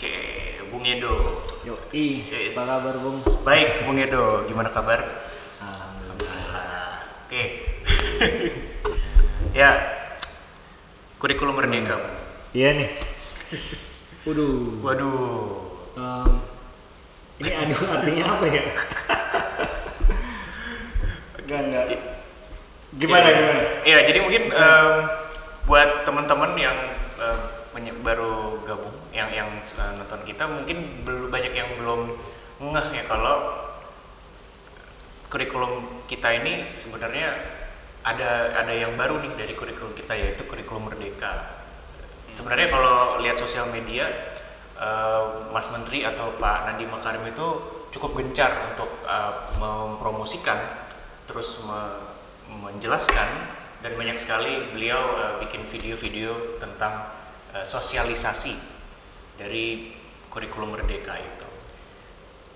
Oke, Bung Edo. Yo, i, Yes. apa kabar Bung? Baik, Bung Edo. Gimana kabar? Alhamdulillah. Oke. ya, kurikulum merdeka. Iya nih. Waduh. Waduh. em, ini aduh artinya apa ya? Enggak, enggak. Gimana, Iya. gimana? Iya, jadi mungkin em, buat teman-teman yang menye- baru gabung, yang yang eh, nonton kita mungkin belum banyak yang belum ngeh ya kalau kurikulum kita ini sebenarnya ada ada yang baru nih dari kurikulum kita yaitu kurikulum merdeka. Sebenarnya kalau lihat sosial media eh, Mas Menteri atau Pak Nadiem Makarim itu cukup gencar untuk eh, mempromosikan terus me- menjelaskan dan banyak sekali beliau eh, bikin video-video tentang eh, sosialisasi dari kurikulum merdeka itu.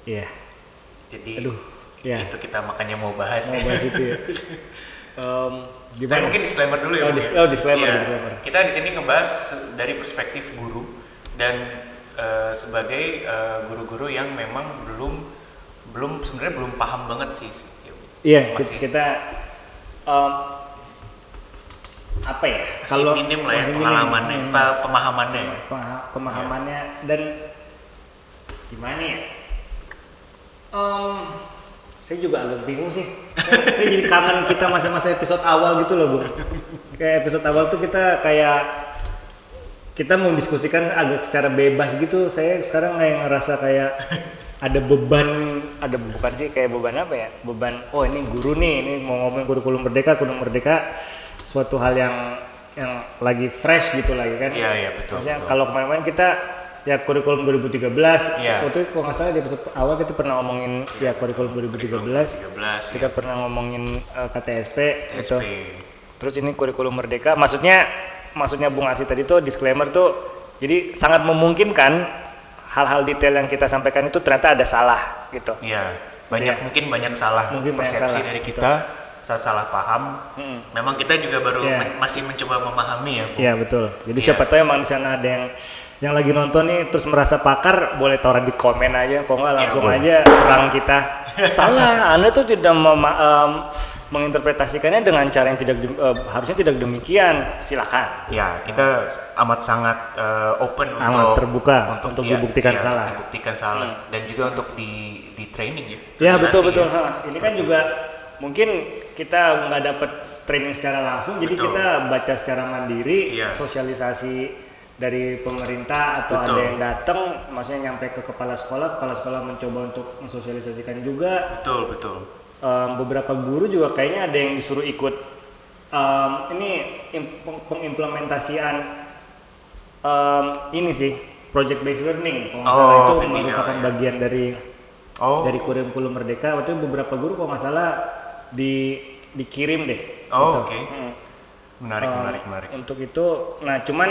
Iya. Jadi Aduh, ya. itu kita makanya mau bahas. Mau ya. bahas itu ya. Dan gimana? mungkin disclaimer dulu ya. Oh, dis- ya? oh, disclaimer, Iya. disclaimer. Kita di sini ngebahas dari perspektif guru dan eh, sebagai eh, guru-guru yang memang belum belum sebenarnya belum paham banget sih. sih. Iya, Masih- kita em, apa ya? Masih minim lah ya masih minim. pengalamannya, Hmm. pa- pemahamannya. ya. Pemahamannya dan gimana ya? Em, saya juga agak bingung sih. Saya- saya jadi kangen kita masa-masa episode awal gitu loh, Bung. Kayak episode awal tuh kita kayak kita mau diskusikan agak secara bebas gitu. Saya sekarang kayak ngerasa kayak ada beban, ada bukan sih kayak beban apa ya? Beban, oh ini guru nih, ini mau ngomongin kurikulum merdeka, kurikulum merdeka, suatu hal yang yang lagi fresh gitu lagi kan? Iya, iya, betul, Maksudnya betul. kalau kemarin-kemarin kita ya kurikulum 2013, Iya. waktu itu kalau nggak salah di episode awal kita pernah ngomongin ya kurikulum 2013, 13 kita ya. pernah ngomongin uh, KTSP, gitu. TSP. Terus ini kurikulum merdeka, maksudnya maksudnya Bung Asi tadi tuh disclaimer tuh, jadi sangat memungkinkan hal-hal detail yang kita sampaikan itu ternyata ada salah gitu. Iya, banyak Iya. mungkin banyak salah Mungkin banyak persepsi salah, dari betul. kita, salah salah paham. Memang kita juga baru Iya. men- masih mencoba memahami ya. Iya betul. Jadi Iya. siapa tahu emang di sana ada yang yang lagi nonton nih terus merasa pakar boleh taruh di komen aja, kok nggak langsung boleh. aja serang kita. Salah, Anda tuh tidak mema- em, menginterpretasikannya dengan cara yang tidak eh, harusnya tidak demikian. Silakan. Ya, kita amat sangat eh, open Amat untuk terbuka untuk dia- dibuktikan iya, salah. Dibuktikan salah dan juga untuk di di training ya. Ya betul betul. ya. Ha, ini kan juga mungkin kita nggak dapat training secara langsung, jadi Betul. kita baca secara mandiri, Iya. sosialisasi dari pemerintah atau Betul. ada yang datang, maksudnya nyampe ke kepala sekolah, kepala sekolah mencoba untuk mensosialisasikan juga. Betul, betul. Em, beberapa guru juga kayaknya ada yang disuruh ikut em, ini im- peng- pengimplementasian em, ini sih project based learning kalau nggak salah Oh, itu ini, merupakan ya. bagian dari Oh, dari kurikulum merdeka waktu itu beberapa guru kalau nggak salah di dikirim deh oh gitu. oke. Hmm. Menarik, Um, menarik, menarik. untuk itu nah cuman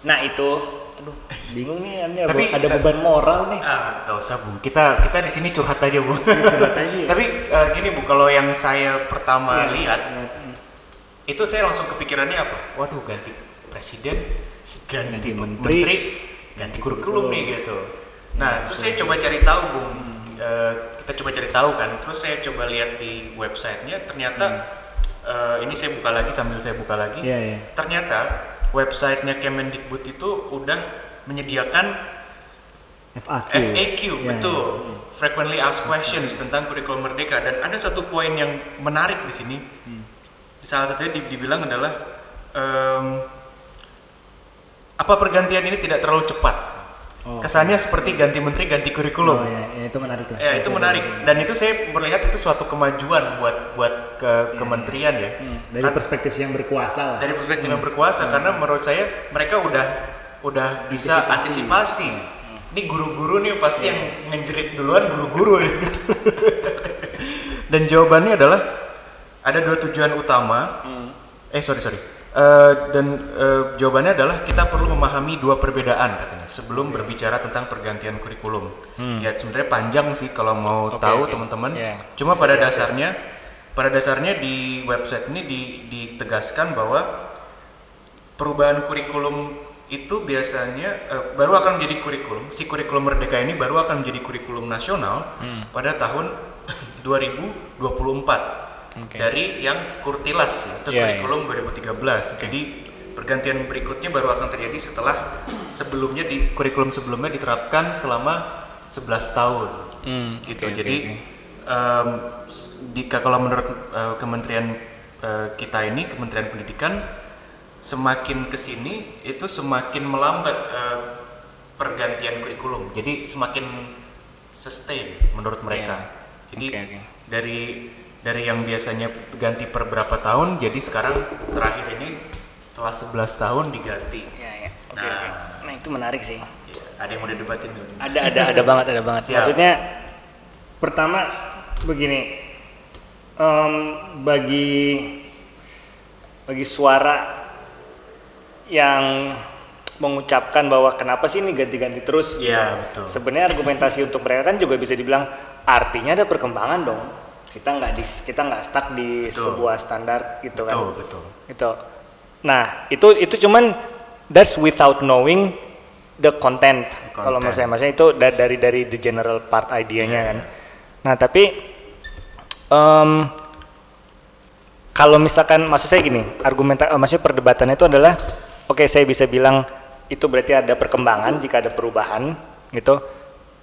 nah itu aduh bingung nih ini Tapi- ada beban moral nih Ah, gak usah bu. Kita kita di sini curhat aja bu. curhat aja ya. Tapi eh, gini bu, kalau yang saya pertama Iya, lihat hmm. itu saya langsung kepikirannya apa? Waduh, ganti presiden, ganti, Ganti menteri, menteri, ganti kurikulum nih gitu. Nah, terus saya coba cari tahu bung. Hmm. Eh, kita coba cari tahu kan. Terus saya coba lihat di websitenya, ternyata eh, ini saya buka lagi sambil saya buka lagi. Hmm. Iya, iya. Ternyata websitenya Kemendikbud itu udah menyediakan FAQ FAQ Iya, betul frequently asked questions tentang kurikulum merdeka dan ada satu poin yang menarik di sini Hmm. salah satunya di- dibilang adalah em, apa pergantian ini tidak terlalu cepat Oh. kesannya seperti ganti menteri ganti kurikulum. Oh ya, ya, itu menarik tuh. Ya itu Saya menarik. baca. dan itu saya melihat itu suatu kemajuan buat buat ke kementerian ya. Hmm, dari Kan- perspektif yang berkuasa lah. Dari perspektif yang berkuasa karena menurut saya mereka udah udah bisa antisipasi, ini guru-guru nih pasti yang ngejerit duluan guru-guru. Gitu. dan jawabannya adalah ada dua tujuan utama. Eh sorry sorry Eh, dan eh, jawabannya adalah kita perlu memahami dua perbedaan katanya sebelum berbicara tentang pergantian kurikulum ya sebenarnya panjang sih kalau mau Oke, tahu oke. teman-teman Iya. cuma Bisa pada diakses. dasarnya pada dasarnya di website ini di- ditegaskan bahwa perubahan kurikulum itu biasanya eh, baru akan menjadi kurikulum. Si kurikulum Merdeka ini baru akan menjadi kurikulum nasional Hmm. pada tahun 2024 Oke. dari yang Kurtilas ya, itu Iya, kurikulum 2013. Jadi pergantian berikutnya baru akan terjadi setelah sebelumnya di kurikulum sebelumnya diterapkan selama 11 tahun. Hmm, gitu. oke, Jadi s- di kalau menurut eh, kementerian eh, kita ini Kementerian Pendidikan semakin ke sini itu semakin melambat eh, pergantian kurikulum. Jadi semakin sustain menurut mereka. Jadi Oke, oke. dari dari yang biasanya ganti per berapa tahun jadi sekarang terakhir ini setelah 11 tahun diganti. Ya, ya. Oke, Nah. oke. Nah, itu menarik sih. Ya, ada yang mau didebatin nggak? Ada ada ada banget ada banget. Siap. Maksudnya pertama begini em, bagi bagi suara yang mengucapkan bahwa kenapa sih ini ganti-ganti terus? Iya betul. Sebenarnya argumentasi untuk mereka kan juga bisa dibilang artinya ada perkembangan dong. Kita nggak di kita nggak stuck di Betul. sebuah standar gitu kan. Betul betul. Itu. Nah, itu itu cuman that's without knowing the content. Kalau menurut saya maksudnya itu da- dari dari the general part idea-nya kan. Nah, tapi em, kalau misalkan maksud saya gini, argumenta eh, maksudnya perdebatannya itu adalah oke saya bisa bilang itu berarti ada perkembangan jika ada perubahan gitu.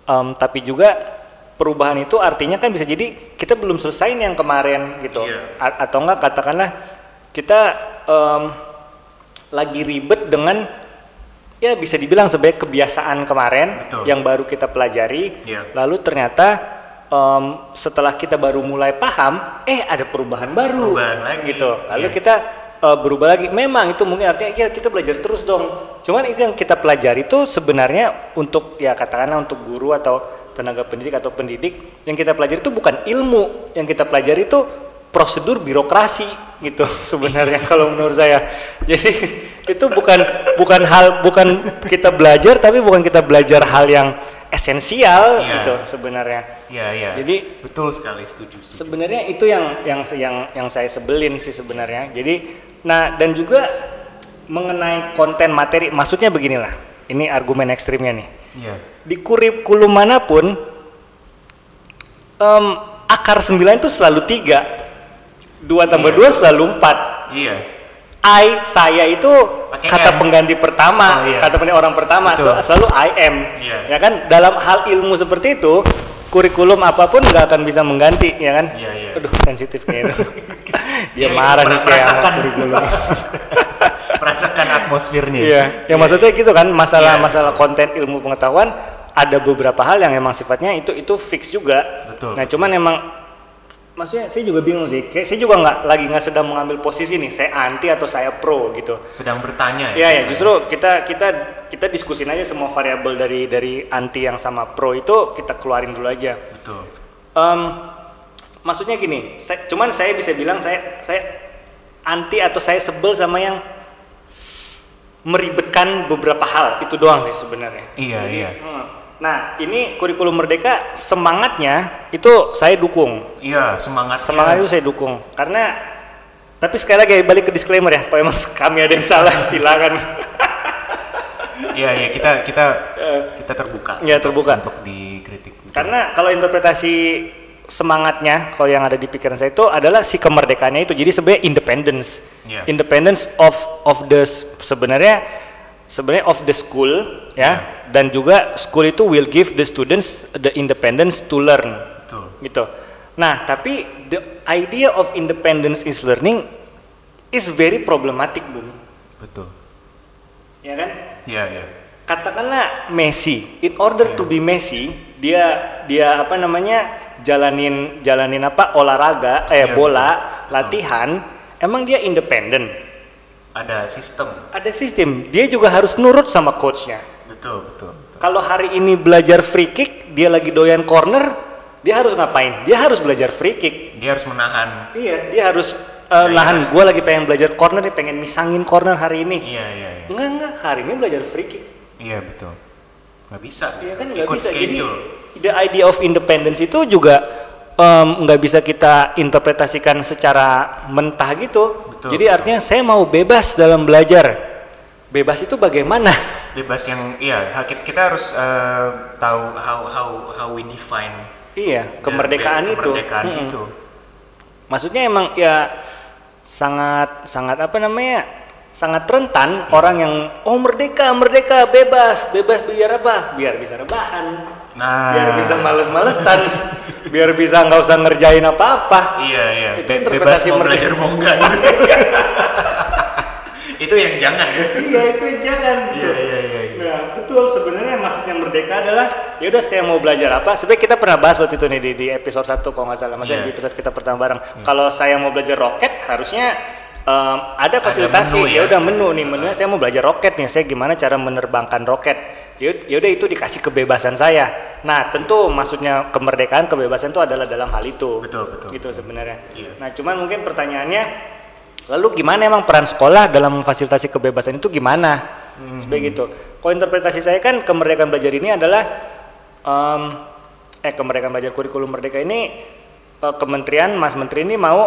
Em, tapi juga perubahan itu artinya kan bisa jadi kita belum selesai nih yang kemarin gitu. A- atau enggak katakanlah kita em, lagi ribet dengan ya bisa dibilang sebagai kebiasaan kemarin Betul. yang baru kita pelajari Iya. lalu ternyata em, setelah kita baru mulai paham eh ada perubahan baru Perubahan lagi. gitu lalu Iya. kita eh, berubah lagi memang itu mungkin artinya ya kita belajar terus dong cuman itu yang kita pelajari itu sebenarnya untuk ya katakanlah untuk guru atau tenaga pendidik atau pendidik yang kita pelajari itu bukan ilmu yang kita pelajari itu prosedur birokrasi gitu sebenarnya kalau menurut saya jadi itu bukan bukan hal bukan kita belajar tapi bukan kita belajar hal yang esensial Iya. gitu sebenarnya Iya iya. Jadi- betul sekali setuju. setuju. sebenarnya itu yang yang yang yang saya sebelin sih sebenarnya jadi nah dan juga mengenai konten materi maksudnya beginilah ini argumen ekstrimnya nih Iya. di kurikulum mana pun em, akar 9 itu selalu tiga dua tambah Iya. dua selalu empat Iya. I saya itu Pakai kata M. pengganti pertama, Oh, iya. kata pengganti orang pertama Betul. sel- selalu I am. Iya. Ya kan dalam hal ilmu seperti itu kurikulum apa pun nggak akan bisa mengganti ya kan? Iya, iya. Aduh sensitif kayaknya. Dia Iya, marah nih kayak kurikulum. Merasakan atmosfernya. Iya, yang maksud saya gitu kan masalah Iya, masalah betul. konten ilmu pengetahuan ada beberapa hal yang emang sifatnya itu itu fix juga. Betul, Nah betul. cuman emang maksudnya saya juga bingung sih. Kayak saya juga nggak lagi nggak sedang mengambil posisi nih saya anti atau saya pro gitu. Sedang bertanya Iya ya, gitu justru kita kita kita diskusin aja semua variabel dari dari anti yang sama pro itu kita keluarin dulu aja. Betul. Em, maksudnya gini, saya, cuman saya bisa bilang saya saya anti atau saya sebel sama yang meribetkan beberapa hal itu doang sih sebenarnya. Iya iya. Hmm. Nah ini kurikulum merdeka semangatnya itu saya dukung. Iya semangat. Semangat itu saya dukung karena tapi sekali lagi balik ke disclaimer ya, kalau emang kami ada yang salah silakan. Iya iya kita kita kita terbuka. Iya, terbuka. Untuk dikritik. Karena kalau interpretasi semangatnya kalau yang ada di pikiran saya itu adalah si kemerdekaannya itu. Jadi sebenarnya independence. Iya. Independence of of the sebenarnya sebenarnya of the school ya dan juga school itu will give the students the independence to learn Betul. gitu. Nah, tapi the idea of independence is learning is very problematic, Bung. Betul. Ya kan? Iya iya. katakanlah Messi in order to be Messi dia dia apa namanya jalanin jalanin apa olahraga eh Iya, bola betul. latihan emang dia independen Ada sistem. ada sistem dia juga harus nurut sama coachnya Betul betul. betul. kalau hari ini belajar free kick dia lagi doyan corner dia harus ngapain dia harus belajar free kick Dia harus menahan. iya dia harus Iya, eh, nahan gue lagi pengen belajar corner nih pengen misangin corner hari ini Iya iya iya. enggak enggak hari ini belajar free kick Iya betul. Nggak bisa. Iya gitu. kan nggak Ikut bisa. Jadi schedule. the idea of independence itu juga nggak bisa kita interpretasikan secara mentah gitu. Betul, Jadi betul. artinya saya mau bebas dalam belajar. bebas itu bagaimana? bebas yang iya kita, harus eh, tahu how how how we define Iya, kemerdekaan the- itu. kemerdekaan Mm-mm. itu Maksudnya emang ya sangat sangat apa namanya? sangat rentan orang yang oh merdeka, merdeka, bebas, bebas biar apa? Biar bisa rebahan. Nah Biar bisa males-malesan. biar bisa nggak usah ngerjain apa-apa. iya iya Itu Be- bebas mau belajar mau enggak gitu. itu yang jangan iya, itu jangan. iya iya iya iya. Nah, betul sebenarnya maksudnya merdeka adalah ya udah saya mau belajar apa. Sebenarnya kita pernah bahas waktu itu nih di, di episode 1 kalau nggak salah, maksudnya Iya. di episode kita pertama bareng. Kalau saya mau belajar roket harusnya em, ada fasilitasi. menu ya ya. udah menu nih, menunya saya mau belajar roket nih. Saya gimana cara menerbangkan roket. Ya ya udah itu dikasih kebebasan saya. Nah, tentu maksudnya kemerdekaan, kebebasan itu adalah dalam hal itu. Betul, betul, Gitu sebenarnya. Iya. Nah, cuman mungkin pertanyaannya Lalu gimana emang peran sekolah dalam memfasilitasi kebebasan itu gimana? Seperti gitu. Kalau interpretasi saya kan kemerdekaan belajar ini adalah em, eh kemerdekaan belajar kurikulum merdeka ini eh, kementerian Mas Menteri ini mau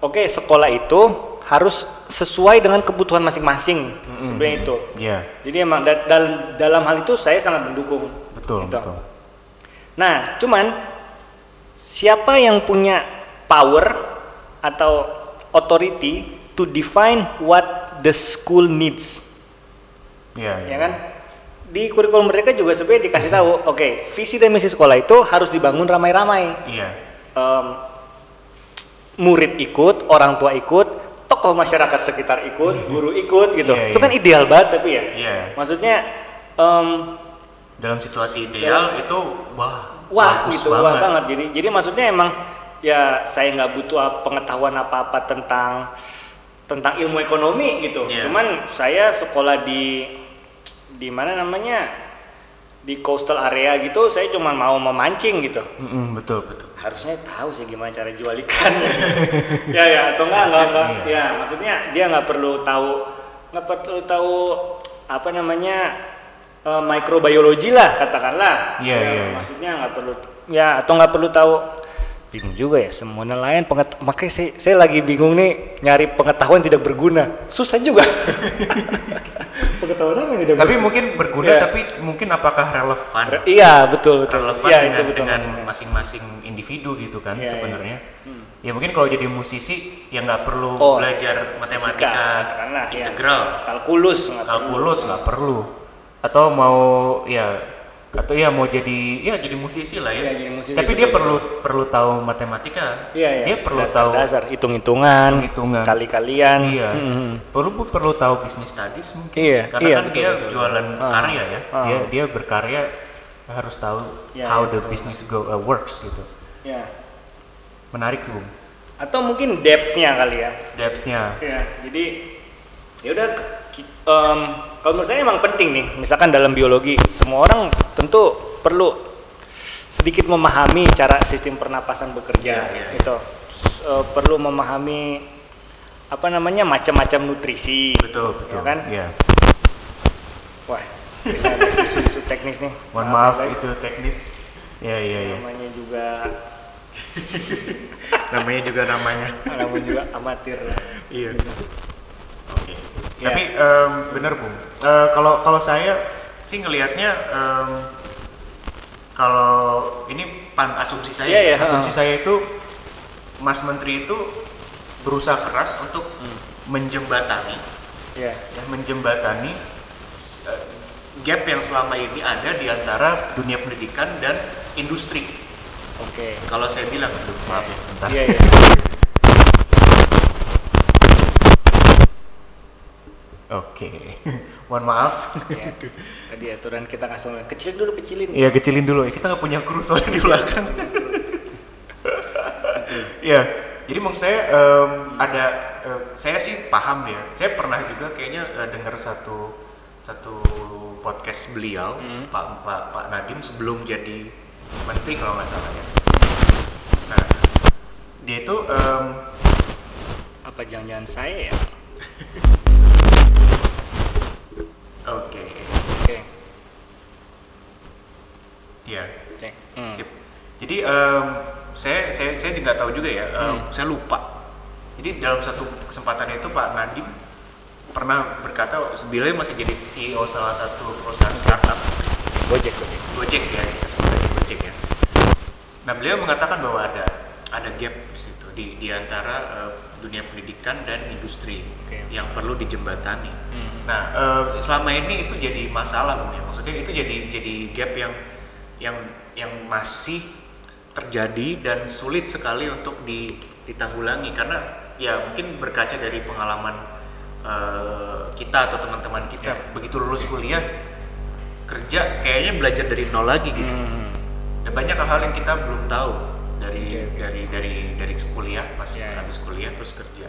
oke sekolah itu harus sesuai dengan kebutuhan masing-masing sebenarnya itu. Iya, Jadi emang da- dal- dalam hal itu saya sangat mendukung. betul Gitu. betul Nah, cuman siapa yang punya power atau authority to define what the school needs, iya iya ya kan? Di kurikulum mereka juga sebenarnya dikasih tahu, oke, visi dan misi sekolah itu harus dibangun ramai-ramai. iya Em, murid ikut, orang tua ikut, tokoh masyarakat sekitar ikut, guru ikut gitu. Iya, itu iya. kan ideal banget tapi ya. Iya. Maksudnya em, dalam situasi ideal itu wah wah bagus gitu wah banget jadi jadi maksudnya emang ya saya nggak butuh pengetahuan apa apa tentang tentang ilmu ekonomi gitu Iya. cuman saya sekolah di di mana namanya di coastal area gitu saya cuma mau memancing gitu. Mm-mm, betul betul. Harusnya tahu sih gimana cara jual ikan. Ya ya atau enggak enggak, enggak. Iya. ya maksudnya dia nggak perlu tahu nggak perlu tahu apa namanya eh, microbiologi lah katakanlah. Iya, Ya, iya, iya. maksudnya nggak perlu ya atau nggak perlu tahu bingung juga ya semua nelayan penget makanya saya, saya lagi bingung nih nyari pengetahuan tidak berguna. Susah juga. Pengetahuan apa yang tidak tapi berguna? mungkin berguna Iya. tapi mungkin apakah relevan? Re- iya betul betul. Relevan Iya, dengan, itu betul dengan masing-masing individu gitu kan Iya, iya. sebenarnya. Ya mungkin kalau jadi musisi ya nggak perlu Oh, belajar Fisika, matematika katakanlah, ya. integral. Kalkulus nggak kalkulus nggak perlu. Atau mau ya atau ya mau jadi ya jadi musisi lah ya Iya, jadi musisi, tapi betul, dia perlu perlu tahu matematika Iya, iya. dia perlu dasar, tahu dasar hitung-hitungan, Hitung-hitungan. kali-kalian. Iya. Mhm. Perlu perlu tahu bisnis studies mungkin. Iya, Karena iya, kan betul, dia betul, jualan Ah, karya ya. ah. Dia dia berkarya harus tahu Iya, how iya, the betul, business go uh, works gitu. Ya. Menarik sih, Bung. Atau mungkin depth-nya kali ya. Depth-nya. Iya, jadi ya udah em, kalau menurut saya emang penting nih, misalkan dalam biologi, semua orang tentu perlu sedikit memahami cara sistem pernapasan bekerja Iya, iya. gitu. S- eh, perlu memahami apa namanya macam-macam nutrisi. Betul, betul. Ya kan? Iya. Wah, ada isu-isu teknis nih. Mohon ya, maaf guys. isu teknis. Ya, iya, iya. namanya juga Namanya juga namanya. namanya juga amatir Iya. Oke. Ya. Tapi em, bener bung. Eh, Kalau kalau saya sih ngelihatnya em, kalau ini pan asumsi saya, Iya, iya, asumsi ha. saya itu Mas Menteri itu berusaha keras untuk Hmm. menjembatani, ya ya menjembatani eh, gap yang selama ini ada di antara dunia pendidikan dan industri. oke Kalau saya bilang, aduh, maaf ya sebentar. iya iya Oke, mohon maaf. ya. tadi aturan kita kasih tau. kecilin dulu kecilin Iya kecilin dulu ya. Kita nggak punya kru soalnya di belakang. Iya. Jadi maksud saya em, ada eh, saya sih paham ya. Saya pernah juga kayaknya eh, dengar satu satu podcast beliau Pak Pak Pak Nadim sebelum jadi menteri kalau nggak salah ya. Nah dia itu em, apa jangan-jangan saya ya oke oke ya cek Hmm. Sip. Jadi em, saya saya saya nggak tahu juga ya. em, Saya lupa. Jadi dalam satu kesempatan itu Pak Nadim pernah berkata beliau masih jadi CEO salah satu perusahaan startup Gojek, Gojek. Gojek ya kita sebut aja Gojek ya. Nah beliau mengatakan bahwa ada ada gap di situ di di antara eh, dunia pendidikan dan industri Oke. yang perlu dijembatani. Hmm. Nah eh, selama ini itu jadi masalah Bung ya. Maksudnya itu jadi jadi gap yang yang yang masih terjadi dan sulit sekali untuk di, ditanggulangi karena ya mungkin berkaca dari pengalaman eh, kita atau teman-teman kita Ya. begitu lulus kuliah kerja kayaknya belajar dari nol lagi gitu Hmm. dan banyak hal-hal yang kita belum tahu dari Oke, oke. dari dari dari kuliah pas Ya, ya. habis kuliah terus kerja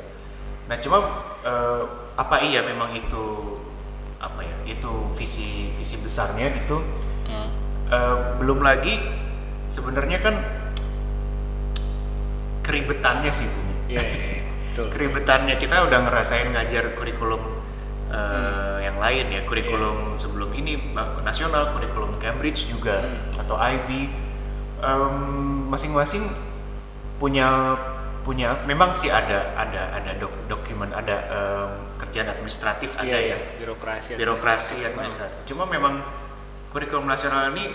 nah cuma eh, apa iya memang itu apa ya itu visi visi besarnya gitu Hmm. Eh, belum lagi sebenarnya kan keribetannya sih bu Iya, iya, iya. Betul. keribetannya kita udah ngerasain ngajar kurikulum uh, yang lain ya kurikulum sebelum ini nasional kurikulum Cambridge juga atau IB Em, masing-masing punya punya memang sih ada ada ada dok- dokumen ada em, kerjaan administratif ada Iya, ya iya. Birokrasi. birokrasi administratif. administratif cuma memang kurikulum nasional ini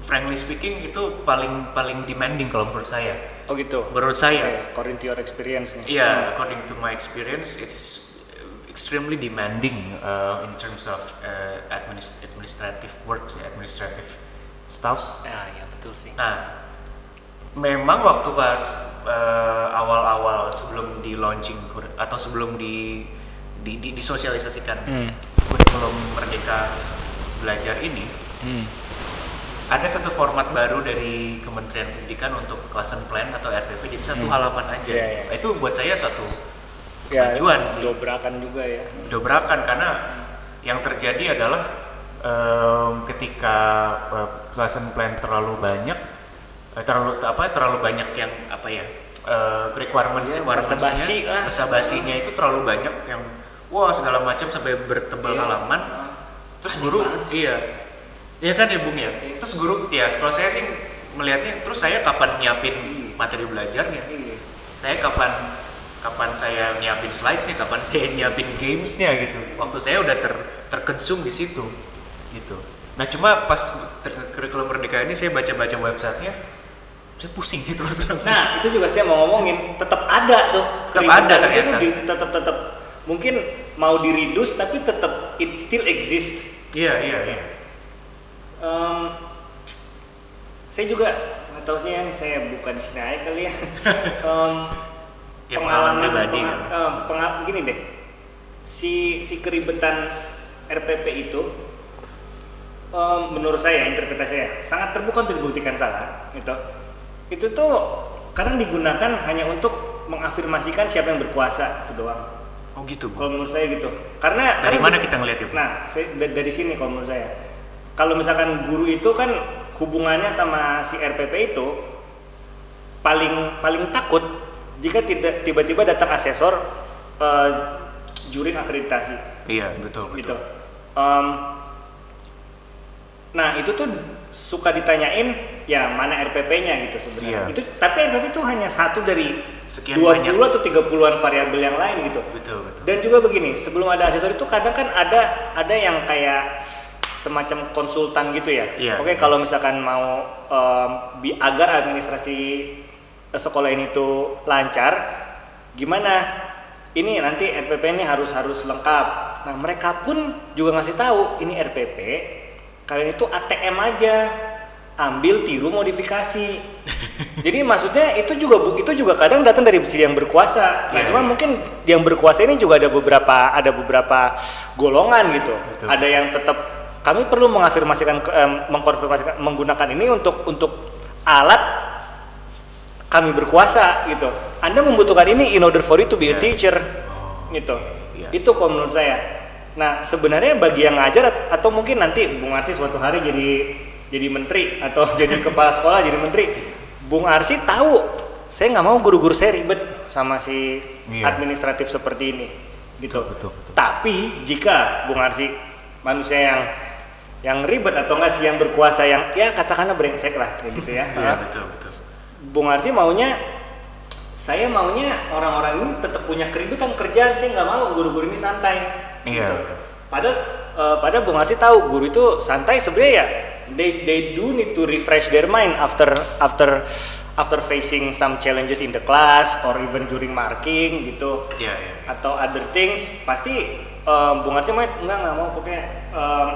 frankly speaking itu paling paling demanding kalau menurut saya Oh gitu. menurut saya Oke, according to your experience nih. Yeah, according to my experience, it's extremely demanding uh, in terms of uh, administ- administrative works, administrative stuffs. Ah, ya betul sih. Nah, memang waktu pas uh, awal-awal sebelum di launching atau sebelum di, di, di- disosialisasikan Hmm. kurikulum Merdeka Belajar ini, Hmm. ada satu format baru dari Kementerian Pendidikan untuk lesson plan atau RPP jadi satu halaman aja. Iya, iya. Itu buat saya suatu Ya, kemajuan sih. dobrakan juga ya. dobrakan karena yang terjadi adalah em, ketika eh, lesson plan terlalu banyak eh, terlalu apa terlalu banyak yang apa ya eh, requirements Iya, requirementsnya, basa-basi lah. basa-basinya itu terlalu banyak yang wah segala macam sampai bertebal Iya. halaman terus Aneh guru iya iya kan ya bung ya terus guru ya kalau saya sih melihatnya terus saya kapan nyiapin Iya. materi belajarnya Iya. saya kapan kapan saya nyiapin slides-nya, kapan saya nyiapin games-nya gitu. Waktu saya udah ter terkonsum di situ gitu. Nah, cuma pas kurikulum merdeka ini saya baca-baca websitenya saya pusing sih terus terang. Nah, itu juga saya mau ngomongin, tetap ada tuh. Tetap ada itu ternyata. di- tetap tetap mungkin mau di reduce tapi tetap it still exist. Iya, iya, iya. Em, saya juga nggak tahu sih ya, ini saya bukan di sini aja kali ya. Em, Ya, pengalaman pribadi penga- kan. em, penga- gini deh, si si keribetan RPP itu em, menurut saya interpretasi saya sangat terbuka untuk dibuktikan salah gitu. Itu tuh kadang digunakan hanya untuk mengafirmasikan siapa yang berkuasa itu doang. Oh gitu, Bu. Kalau menurut saya gitu. Karena Dari karena mana kita ngelihat ya, Bu? Nah, saya, da- dari sini kalau menurut saya. Kalau misalkan guru itu kan hubungannya sama si RPP itu paling paling takut jika tidak tiba-tiba datang asesor eh, juring akreditasi Iya, betul, gitu. betul. Nah itu tuh suka ditanyain ya mana RPP-nya gitu sebenarnya. Iya. Itu tapi RPP itu hanya satu dari Sekian 20 banyak. atau 30-an variabel yang lain gitu. Betul, betul. Dan juga begini, sebelum ada asesor itu kadang kan ada ada yang kayak semacam konsultan gitu ya. Iya. Oke, kalau misalkan mau em, bi- agar administrasi sekolah ini tuh lancar, gimana? Ini nanti RPP ini harus harus lengkap. Nah, mereka pun juga ngasih tahu ini RPP kalian itu ATM aja. Ambil tiru modifikasi. Jadi maksudnya itu juga bu- itu juga kadang datang dari sisi yang berkuasa. Nah, Iya, cuma iya. mungkin yang berkuasa ini juga ada beberapa ada beberapa golongan gitu. Betul, ada yang tetap kami perlu mengafirmasikan em, mengkonfirmasikan menggunakan ini untuk untuk alat kami berkuasa gitu. Anda membutuhkan ini in order for you to be a Iya. teacher Oh, gitu. iya. Itu kalau menurut saya. Nah, sebenarnya bagi yang ngajar at- atau mungkin nanti Bung Arsi suatu hari jadi jadi menteri atau jadi kepala sekolah jadi menteri, Bung Arsi tahu saya nggak mau guru-guru saya ribet sama si Iya. administratif seperti ini gitu. Betul, betul. Tapi jika Bung Arsi manusia yang yang ribet atau enggak sih yang berkuasa yang ya katakanlah brengsek lah gitu ya. Iya, betul, betul. Bung Arsi maunya saya maunya orang-orang ini tetap punya keributan kerjaan saya nggak mau guru-guru ini santai Iya. gitu. padahal eh, padahal Bung Arsi tahu guru itu santai sebenarnya ya they they do need to refresh their mind after after after facing some challenges in the class or even during marking gitu Iya, iya. atau other things pasti um, Bung Arsi mau enggak nggak mau pokoknya um,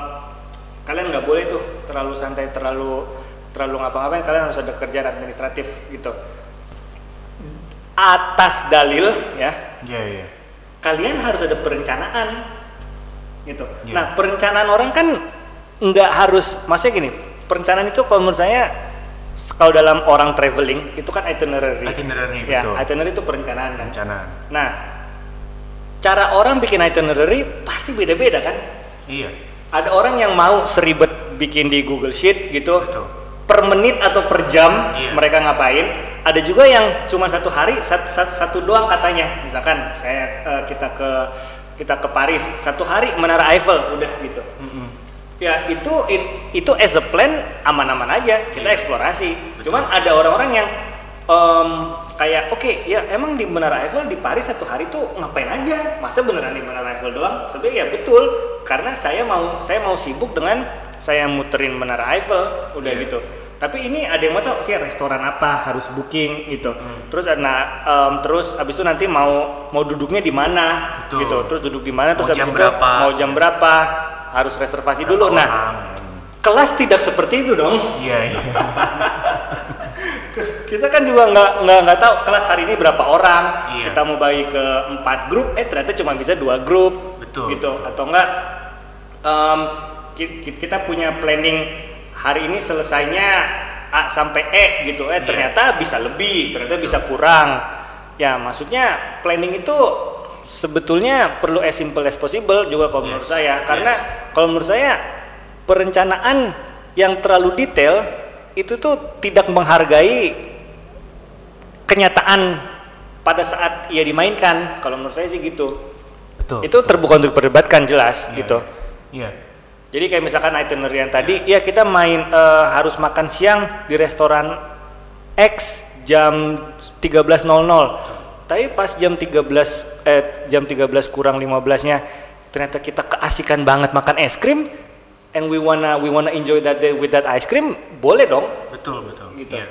kalian nggak boleh tuh terlalu santai terlalu terlalu ngapa-ngapain kalian harus ada kerjaan administratif gitu atas dalil ya Iya, iya. kalian harus ada perencanaan gitu Iya. nah perencanaan orang kan nggak harus maksudnya gini perencanaan itu kalau menurut saya kalau dalam orang traveling itu kan itinerary Itinerary, ya betul. itinerary itu perencanaan kan Rencana. Nah, cara orang bikin itinerary pasti beda-beda kan? Iya. Ada orang yang mau seribet bikin di Google Sheet gitu, Betul. per menit atau per jam Iya. mereka ngapain. Ada juga yang cuma satu hari satu, satu, satu doang katanya. Misalkan saya eh, kita ke kita ke Paris satu hari Menara Eiffel udah gitu. Ya itu it- itu as a plan aman-aman aja kita Iya. eksplorasi. Betul. Cuman ada orang-orang yang em, kayak oke ya emang di Menara Eiffel di Paris satu hari tuh ngapain aja? Masa beneran di Menara Eiffel doang? Sebenarnya ya betul karena saya mau saya mau sibuk dengan saya muterin Menara Eiffel udah Iya. gitu. Tapi ini ada yang mau tahu sih restoran apa harus booking gitu. Hmm. Terus nah em, terus abis itu nanti mau mau duduknya di mana Betul. gitu. Terus duduk di mana Mau terus jam itu berapa? mau jam berapa harus reservasi Berapa dulu. Nah, orang? kelas tidak seperti itu dong. Iya, iya. kita kan juga nggak nggak nggak tahu kelas hari ini berapa orang Iya. kita mau bagi ke empat grup eh ternyata cuma bisa dua grup Betul, gitu betul. atau enggak ki- kita punya planning hari ini selesainya A sampai E gitu eh Iya. ternyata bisa lebih ternyata bisa kurang ya maksudnya planning itu sebetulnya perlu as simple as possible juga kalau menurut Yes, saya karena yes. kalau menurut saya perencanaan yang terlalu detail itu tuh tidak menghargai kenyataan pada saat ia dimainkan kalau menurut saya sih gitu Betul. itu terbuka untuk diperdebatkan jelas Iya, gitu Iya. Jadi kayak misalkan itinerary yang tadi ya kita main eh, harus makan siang di restoran X jam 13.00 tapi pas jam 13 eh jam 13 kurang 15 nya ternyata kita keasikan banget makan es krim and we wanna we wanna enjoy that day with that ice cream boleh dong Betul, betul. gitu. Iya.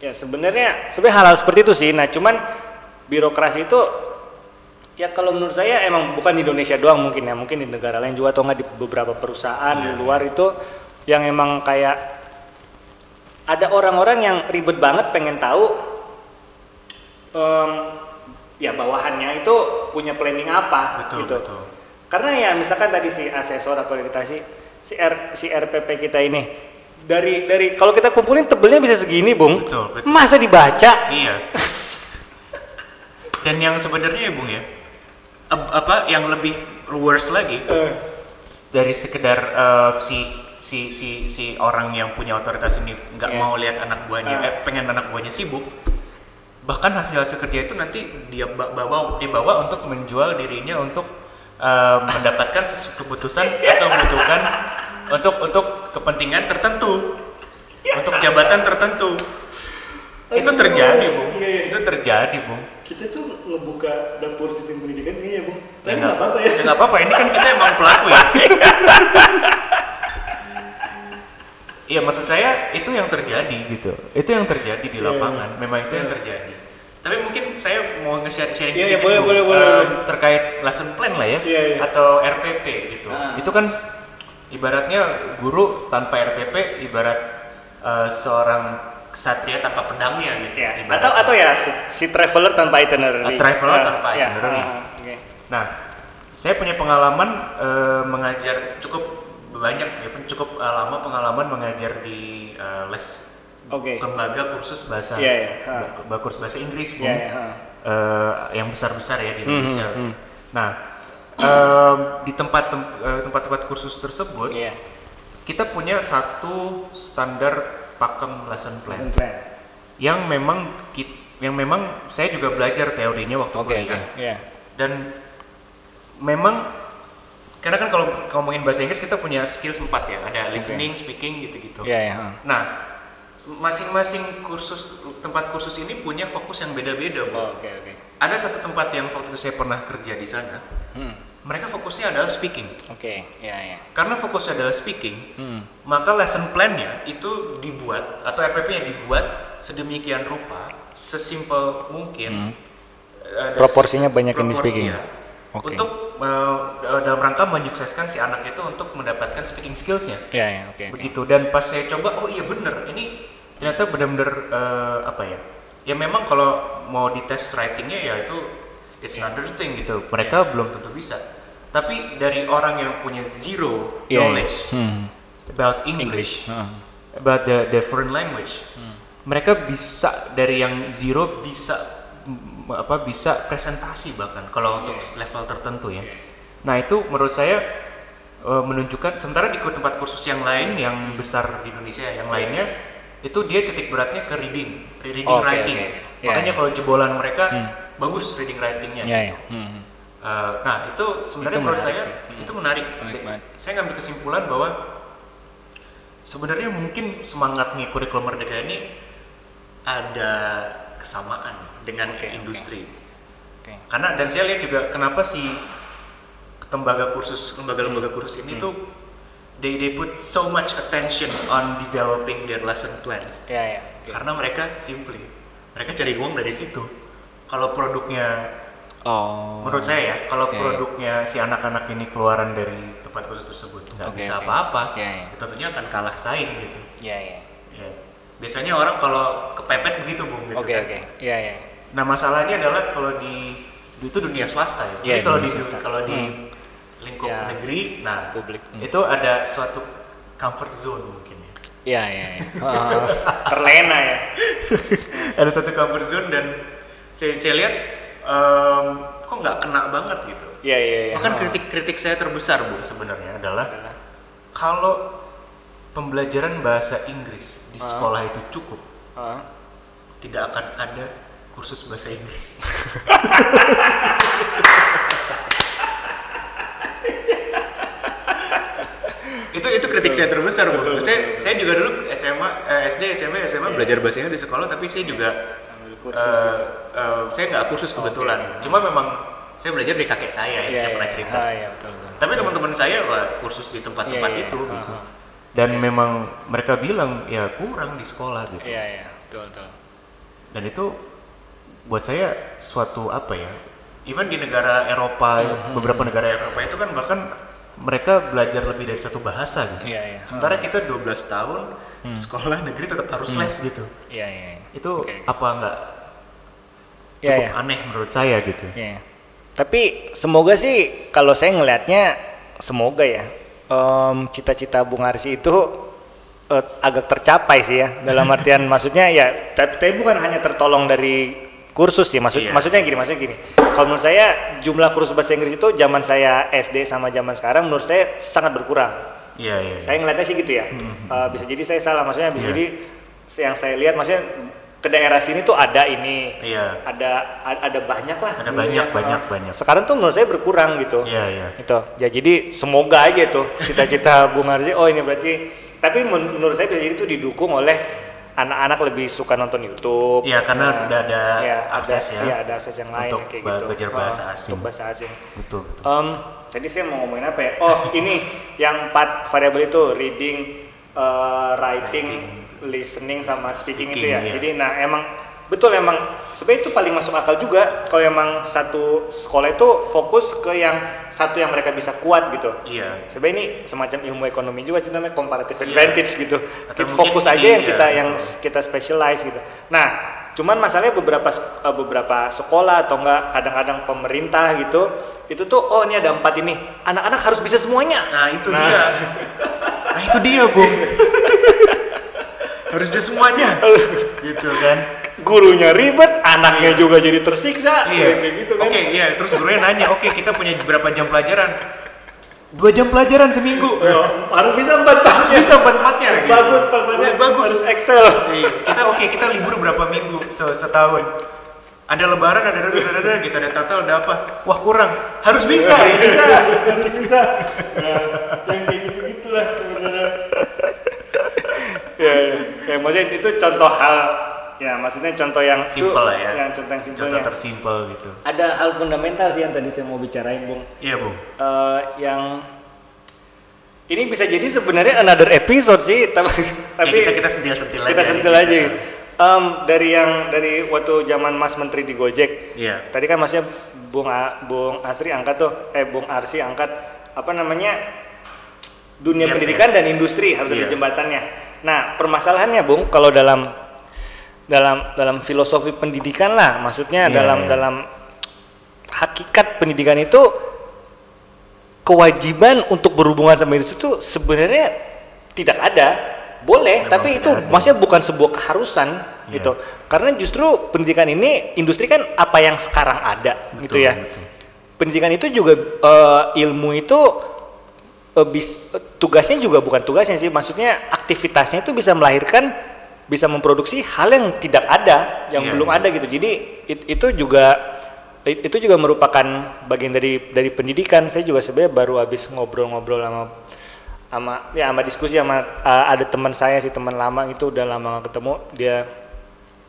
Ya sebenarnya sebenarnya hal-hal seperti itu sih. Nah cuman birokrasi itu ya kalau menurut saya emang bukan di Indonesia doang mungkin ya mungkin di negara lain juga atau enggak di beberapa perusahaan di Iya. luar itu yang emang kayak ada orang-orang yang ribet banget pengen tahu em, ya bawahannya itu punya planning apa Betul, gitu. betul. Karena ya misalkan tadi si asesor akreditasi si R, si RPP kita ini dari dari kalau kita kumpulin tebelnya bisa segini, Bung. Betul, betul. Masa dibaca? Iya. Dan yang sebenarnya ya Bung ya, apa yang lebih worse lagi s- dari sekedar eh, si si si si orang yang punya otoritas ini nggak Iya. mau lihat anak buahnya, Ah. eh, pengen anak buahnya sibuk. Bahkan hasil hasil kerja itu nanti dia ba- bawa dibawa untuk menjual dirinya untuk eh, mendapatkan keputusan atau membutuhkan untuk untuk kepentingan tertentu, untuk jabatan tertentu. Itu Aduh, terjadi, Bung. iya, iya. Itu terjadi, Bung. Kita tuh ngebuka dapur sistem pendidikan ini ya, Bung. Ya nggak Ya nggak apa-apa. Ini kan kita emang pelaku ya. Iya maksud saya itu yang terjadi gitu. Itu yang terjadi di Iya, lapangan. Memang itu yang terjadi. Tapi mungkin saya mau nge-share sharing Iya, iya, sedikit boleh, Bu, boleh, eh, boleh. terkait lesson plan lah ya, Iya, iya. atau RPP gitu. Ah. Itu kan ibaratnya guru tanpa RPP ibarat eh, seorang ksatria tanpa pedangnya gitu. Ya. ibaratnya. Atau atau ya si, si traveler tanpa itinerary. A traveler Ah, tanpa ya, itinerary. ah, oke. Nah, saya punya pengalaman eh, mengajar cukup banyak ya, pen- cukup eh, lama pengalaman mengajar di eh, les Oke. lembaga kursus bahasa Iya, iya, ha. lembaga kursus bahasa Inggris Bung. Iya, iya, ha. Eh, yang besar-besar ya di Indonesia. hmm. Nah, em, di tempat tem- eh, tempat-tempat kursus tersebut Iya. kita punya satu standar pakem lesson plan Lesson plan. yang memang kit- yang memang saya juga belajar teorinya waktu oke. kuliah Iya. dan memang karena kan kalau ngomongin bahasa Inggris kita punya skills empat ya ada listening, speaking gitu-gitu. Iya, iya. ha. Nah masing-masing kursus tempat kursus ini punya fokus yang beda-beda, Bu. Oh, oke oke. Ada satu tempat yang waktu itu saya pernah kerja di sana. Hmm. Mereka fokusnya adalah speaking. Oke, ya ya. Karena fokusnya adalah speaking, Hmm. maka lesson plan-nya itu dibuat atau RPP-nya dibuat sedemikian rupa, sesimpel mungkin. Ada Proporsinya se- banyak yang di speaking. proporsinya Oke. Untuk uh, dalam rangka menyukseskan si anak itu untuk mendapatkan speaking skills-nya. Ya ya, oke. oke. Begitu dan pas saya coba, oh iya bener, ini ternyata benar-benar uh, apa ya? Ya memang kalau mau dites writing-nya ya itu it's another thing gitu. Mereka belum tentu bisa. Tapi dari orang yang punya zero Iya, iya. knowledge Hmm. about English, Heeh. about the the foreign language, mereka bisa dari yang zero bisa apa bisa presentasi bahkan kalau untuk level tertentu ya. Nah itu menurut saya uh, menunjukkan sementara di tempat kursus yang lain yang besar di Indonesia yang lainnya itu dia titik beratnya ke reading, reading Oke, writing. oke. Ya, Makanya ya. kalau jebolan mereka bagus reading writingnya. Ya gitu. ya. Hmm. Uh, nah itu sebenarnya Itu menurut menarik saya sih. Hmm. itu menarik. Menarik De- banget. Saya ngambil kesimpulan bahwa sebenarnya mungkin semangatnya kurikulum merdeka ini ada kesamaan dengan oke. industri. Oke. Karena dan saya lihat juga kenapa si lembaga kursus lembaga-lembaga kursus Hmm. ini tuh they they put so much attention on developing their lesson plans. Ya ya. Oke. Karena mereka simply mereka cari uang dari situ. Kalau produknya Oh. Menurut saya ya, kalau Oke. produknya si anak-anak ini keluaran dari tempat kursus tersebut nggak Oke, bisa apa-apa, Ya, ya. ya tentunya akan kalah saing gitu. Ya ya. Ya. Biasanya orang kalau kepepet begitu bung gitu Oke kan. oke. Ya ya. Nah masalahnya adalah kalau di itu dunia swasta ya. Iya, Tapi kalau di kalau di Hmm. lingkup Ya. negeri, nah Publik. Hmm. itu ada suatu comfort zone mungkin ya. Ya ya. ya. Terlena ya. ada satu comfort zone dan saya saya lihat em, kok nggak kena banget gitu. Ya ya ya. Bahkan kritik-kritik saya terbesar bung sebenarnya adalah kalau pembelajaran bahasa Inggris di sekolah itu cukup, Oh. tidak akan ada kursus bahasa Inggris. itu itu kritik saya terbesar bu. Betul, saya betul, saya juga dulu SMA, eh, SD, SMP, SMA belajar bahasa Inggris di sekolah, tapi saya juga Kursus gitu. eh, saya nggak kursus kebetulan. Cuma memang saya belajar dari kakek saya yang Iya, saya iya. pernah cerita. Ah, iya, betul, betul. Tapi teman-teman saya wah, kursus di tempat-tempat Iya, iya, itu iya. gitu. Ah, ah. Dan memang mereka bilang ya kurang di sekolah gitu. Iya iya. Betul betul. Dan itu buat saya suatu apa ya? Even di negara Eropa, Hmm, beberapa negara Eropa itu kan bahkan mereka belajar lebih dari satu bahasa gitu. Iya, iya. Sementara kita 12 tahun sekolah negeri tetap harus les gitu. Iya iya. iya. Itu Oke. apa enggak Iya cukup iya. aneh menurut saya gitu. Iya. Tapi semoga sih kalau saya ngelihatnya semoga ya em, cita-cita Bung Arsi itu eh, agak tercapai sih ya dalam artian maksudnya ya tapi, tapi bukan hanya tertolong dari kursus sih maksud Iya. maksudnya gini maksudnya gini kalau menurut saya jumlah kursus bahasa Inggris itu zaman saya SD sama zaman sekarang menurut saya sangat berkurang Iya, iya. iya. saya ngeliatnya sih gitu ya Eh, bisa jadi saya salah maksudnya bisa Iya. jadi yang saya lihat maksudnya ke daerah sini tuh ada ini Iya. ada ada banyak lah Ada banyak, ya. banyak, banyak. sekarang tuh menurut saya berkurang gitu Iya, iya. itu ya jadi semoga aja tuh cita-cita Bung Arzi oh ini berarti tapi men- menurut saya bisa jadi itu didukung oleh anak-anak lebih suka nonton YouTube Iya, karena Nah, udah ada iya, akses ya iya ada akses yang lain untuk kayak gitu belajar Oh, bahasa asing. untuk bahasa asing Betul, betul. Em, tadi saya mau ngomongin apa ya? Oh, ini yang empat variabel itu reading, eh, writing, listening sama speaking, itu ya. Speaking, iya. Jadi nah emang betul emang sebenarnya itu paling masuk akal juga kalau emang satu sekolah itu fokus ke yang satu yang mereka bisa kuat gitu. Iya. Sebenarnya ini semacam ilmu ekonomi juga sih namanya comparative Iya. advantage gitu. Atau Kita fokus aja yang ya, kita yang betul. kita specialize gitu. Nah, cuman masalahnya beberapa eh, beberapa sekolah atau enggak kadang-kadang pemerintah gitu, itu tuh oh ini ada empat ini, anak-anak harus bisa semuanya. Nah, itu dia. Nah, itu dia, Bung. Harus bisa semuanya. gitu kan. Gurunya ribet, anaknya juga jadi tersiksa, Iya. kayak gitu kan. Oke, iya. Terus gurunya nanya, oke kita punya berapa jam pelajaran? Dua jam pelajaran seminggu. Ya, harus bisa empat Harus bisa empat empatnya. Harus bagus, pokoknya bagus. harus Excel. Iya, kita oke kita libur berapa minggu Se- setahun. Ada lebaran, ada ada ada, ada gitu, ada Natal, ada apa? Wah kurang, harus bisa. bisa, harus bisa. Nah, yang kayak gitu gitulah sebenarnya. Ya, ya. ya maksudnya itu contoh hal ya maksudnya contoh yang itu- Simple ya. yang contoh yang Contoh simpelnya tersimpel gitu. ada hal fundamental sih yang tadi saya mau bicarain bung Iya, Bung. Eh, yang ini bisa jadi sebenarnya another episode sih tapi Ya, tapi kita kita sentil-sentil aja. kita nih, sentil kita. aja Em, dari yang dari waktu zaman Mas Menteri di Gojek Iya. tadi kan masnya Bung A- Bung Asri angkat tuh eh Bung Arsi angkat apa namanya dunia Iya, pendidikan dan industri harus ada Iya. jembatannya nah permasalahannya Bung kalau dalam dalam dalam filosofi pendidikan lah maksudnya Iya, dalam iya. dalam hakikat pendidikan itu kewajiban untuk berhubungan sama industri itu sebenarnya tidak ada boleh Memang tapi itu ada. maksudnya bukan sebuah keharusan Iya. gitu karena justru pendidikan ini industri kan apa yang sekarang ada gitu Betul, ya betul. pendidikan itu juga eh, ilmu itu eh, bis- eh, tugasnya juga bukan tugasnya sih maksudnya aktivitasnya itu bisa melahirkan bisa memproduksi hal yang tidak ada yang Iya, belum iya. ada gitu. Jadi it- itu juga it- itu juga merupakan bagian dari dari pendidikan. Saya juga sebenarnya baru habis ngobrol-ngobrol sama sama ya sama diskusi sama uh, ada teman saya sih teman lama itu udah lama gak ketemu. Dia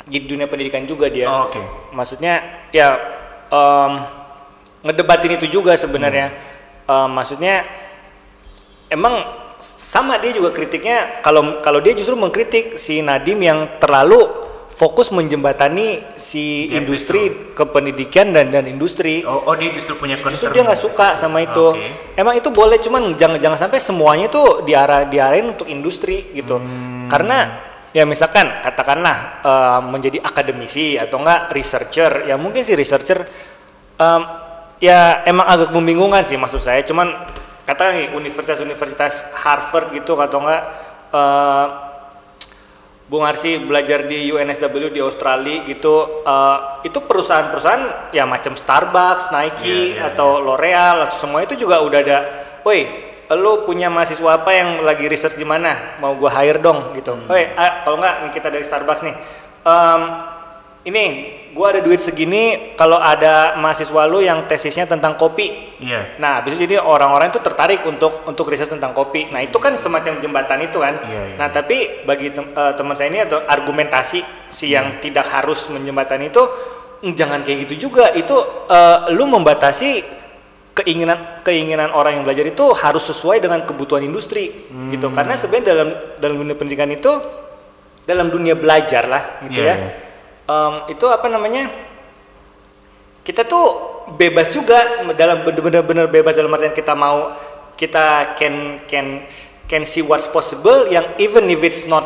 di dunia pendidikan juga dia. Oh, Oke. maksudnya ya em, ngedebatin itu juga sebenarnya. Em, maksudnya emang sama dia juga kritiknya kalau kalau dia justru mengkritik si Nadim yang terlalu fokus menjembatani si Gap industri ke pendidikan dan dan industri Oh, oh dia justru punya concern. justru dia nggak suka sama itu Oke. emang itu boleh cuman jangan jangan sampai semuanya tuh diarah diarahin untuk industri gitu Hmm. karena ya misalkan katakanlah eh, menjadi akademisi atau enggak researcher ya mungkin sih researcher em, ya emang agak membingungkan sih maksud saya cuman katakan nih universitas-universitas Harvard gitu atau enggak eh, Bung Arsi belajar di UNSW di Australia gitu eh, itu perusahaan-perusahaan ya macam Starbucks, Nike Iya, iya, atau L'Oreal atau semua itu juga udah ada. Woi, lo punya mahasiswa apa yang lagi research di mana? Mau gua hire dong gitu. Hmm. Woi, ah, kalau nggak kita dari Starbucks nih. Em, ini gua ada duit segini kalau ada mahasiswa lu yang tesisnya tentang kopi. Iya. Nah, bisa jadi orang-orang itu tertarik untuk untuk riset tentang kopi. Nah, itu kan semacam jembatan itu kan. Iya, iya. Nah, tapi bagi tem- eh, teman saya ini atau argumentasi si yang tidak harus menjembatani itu "Mm, jangan kayak gitu juga. Itu eh, lu membatasi keinginan keinginan orang yang belajar itu harus sesuai dengan kebutuhan industri gitu. Hmm. Karena sebenarnya dalam dalam dunia pendidikan itu dalam dunia belajar lah gitu Iya, ya. iya. Em, itu apa namanya? kita tuh bebas juga dalam bener-bener bebas dalam artian kita mau kita can can can see what's possible yang even if it's not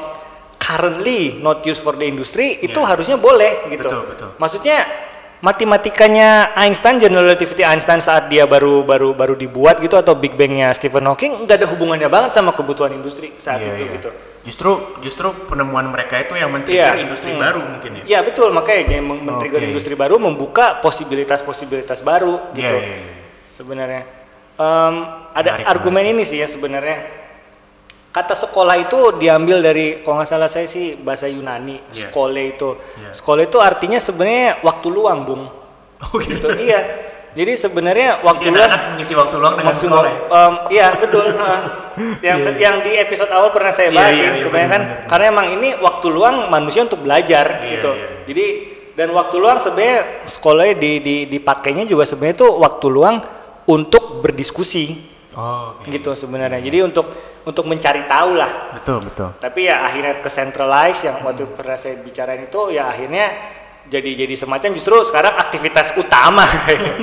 currently not used for the industry itu Yeah. harusnya boleh gitu. Betul, betul. Maksudnya matematikanya Einstein general relativity Einstein saat dia baru baru baru dibuat gitu atau Big Bang-nya Stephen Hawking nggak ada hubungannya banget sama kebutuhan industri saat Iya, itu iya. gitu. Justru justru penemuan mereka itu yang men-trigger Iya. industri Hmm. baru mungkin ya. Ya betul makanya men- men-trigger Oke. industri baru membuka posibilitas-posibilitas baru Iya, gitu. iya, iya. Sebenarnya Em, ada Menarik, argumen ini sih ya sebenarnya kata sekolah itu diambil dari kalau nggak salah saya sih bahasa Yunani Iya. sekolah itu Iya. sekolah itu artinya sebenarnya waktu luang bung Oh gitu. gitu iya jadi sebenarnya waktu Jadi luang anak-anak mengisi waktu luang dengan sekolah. em, iya betul yang yang di episode awal pernah saya Iya, bahas iya, sih iya, sebenarnya kan benar. karena emang ini waktu luang manusia untuk belajar Iya, gitu iya, iya. jadi dan waktu luang sebenarnya sekolahnya di, di dipakainya juga sebenarnya itu waktu luang untuk berdiskusi Oh, oke. gitu sebenarnya. Jadi untuk untuk mencari tahu lah. Betul, betul. tapi ya akhirnya ke centralize yang waktu pernah saya bicarain itu ya akhirnya jadi jadi semacam justru sekarang aktivitas utama.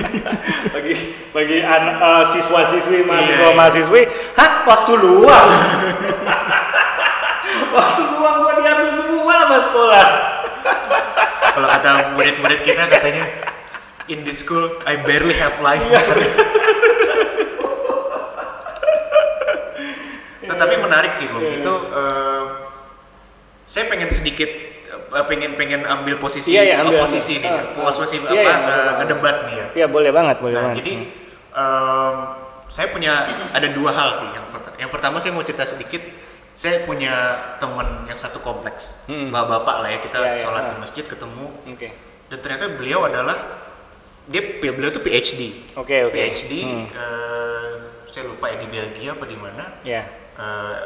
Bagi bagi anak eh, siswa-siswi mahasiswa mahasiswi hah waktu luang? Waktu luang gua diambil semua sama sekolah. Kalau kata murid-murid kita katanya in this school I barely have life. Iya. Mister." Tetapi menarik sih, Bung. Iya, Itu eh, saya pengen sedikit eh, pengen pengen ambil posisi Iya, iya, ambil, oposisi ambil. nih, Ah, posisi ah. apa Iya, iya, eh, boleh. ngedebat nih ya. ya boleh banget boleh Nah, banget jadi em, saya punya ada dua hal sih. Yang, perta- yang pertama saya mau cerita sedikit. Saya punya teman yang satu kompleks, Hmm. bapak-bapak lah ya kita Iya, iya, sholat di ah. masjid ketemu. oke Dan ternyata beliau adalah dia beliau itu PhD. oke oke PhD, Hmm. eh, saya lupa ya di Belgia apa di mana. ya Eh,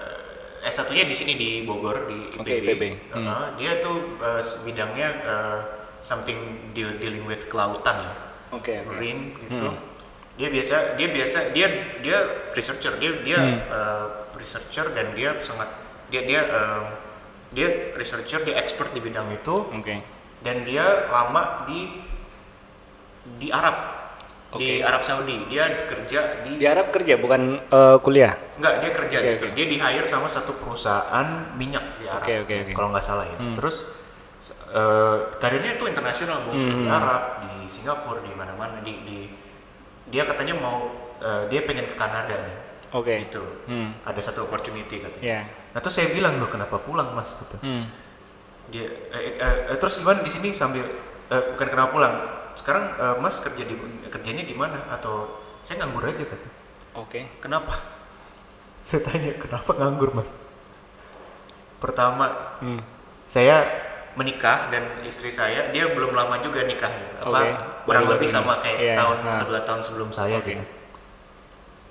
S1-nya di sini di Bogor di IPB. Oke, IPB. Uh, dia tuh uh, bidangnya uh, something deal, dealing with kelautan ya. Oke, oke. Marine gitu. Dia biasa dia biasa dia dia researcher, dia dia uh, researcher dan dia sangat dia dia uh, dia researcher, dia expert di bidang itu Oke. dan dia lama di di Arab di Oke. Arab Saudi dia kerja di Di Arab kerja bukan eh, kuliah. Enggak, dia kerja Oke, justru. Dia di hire sama satu perusahaan minyak di Arab. Oke, oke, oke. Kalau nggak salah ya. Terus se- eh, karirnya itu internasional, Bu. Hmm. Di Arab, di Singapura, di mana-mana di, di dia katanya mau eh, dia pengen ke Kanada nih. Oke. Gitu. Hmm. Ada satu opportunity katanya. Ya. Nah, terus saya bilang loh kenapa pulang, Mas gitu. Hmm. Dia eh, eh, eh, terus gimana di sini sambil eh, bukan kenapa pulang. Sekarang eh, Mas kerja di kerjanya di mana atau saya nganggur aja kata. Oke. Kenapa? Saya tanya, kenapa nganggur mas? Pertama, Hmm. saya menikah dan istri saya, dia belum lama juga nikahnya. Apa, Oke, kurang lebih ini. sama kayak Iya, setahun nah. atau dua tahun sebelum saya Oke. gitu.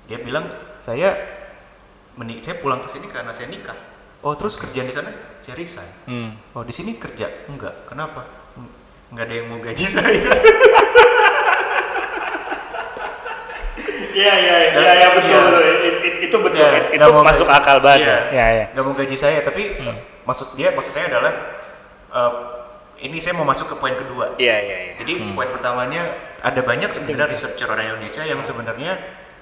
Dia bilang, saya menik saya pulang ke sini karena saya nikah. Oh terus kerjaan di sana? Saya resign. Hmm. Oh di sini kerja? Enggak. Kenapa? "Hmm, Enggak ada yang mau gaji saya. Iya iya iya ya, betul. iya. betul. It- it- itu betul. Ya, It- nggak itu mau masuk gaji- akal banget. iya, ya. Ya ya. nggak mau gaji saya tapi eh, maksud dia maksud saya adalah eh, ini saya mau masuk ke poin kedua Iya iya iya. jadi poin pertamanya ada banyak sebenarnya researcher orang Indonesia yang sebenarnya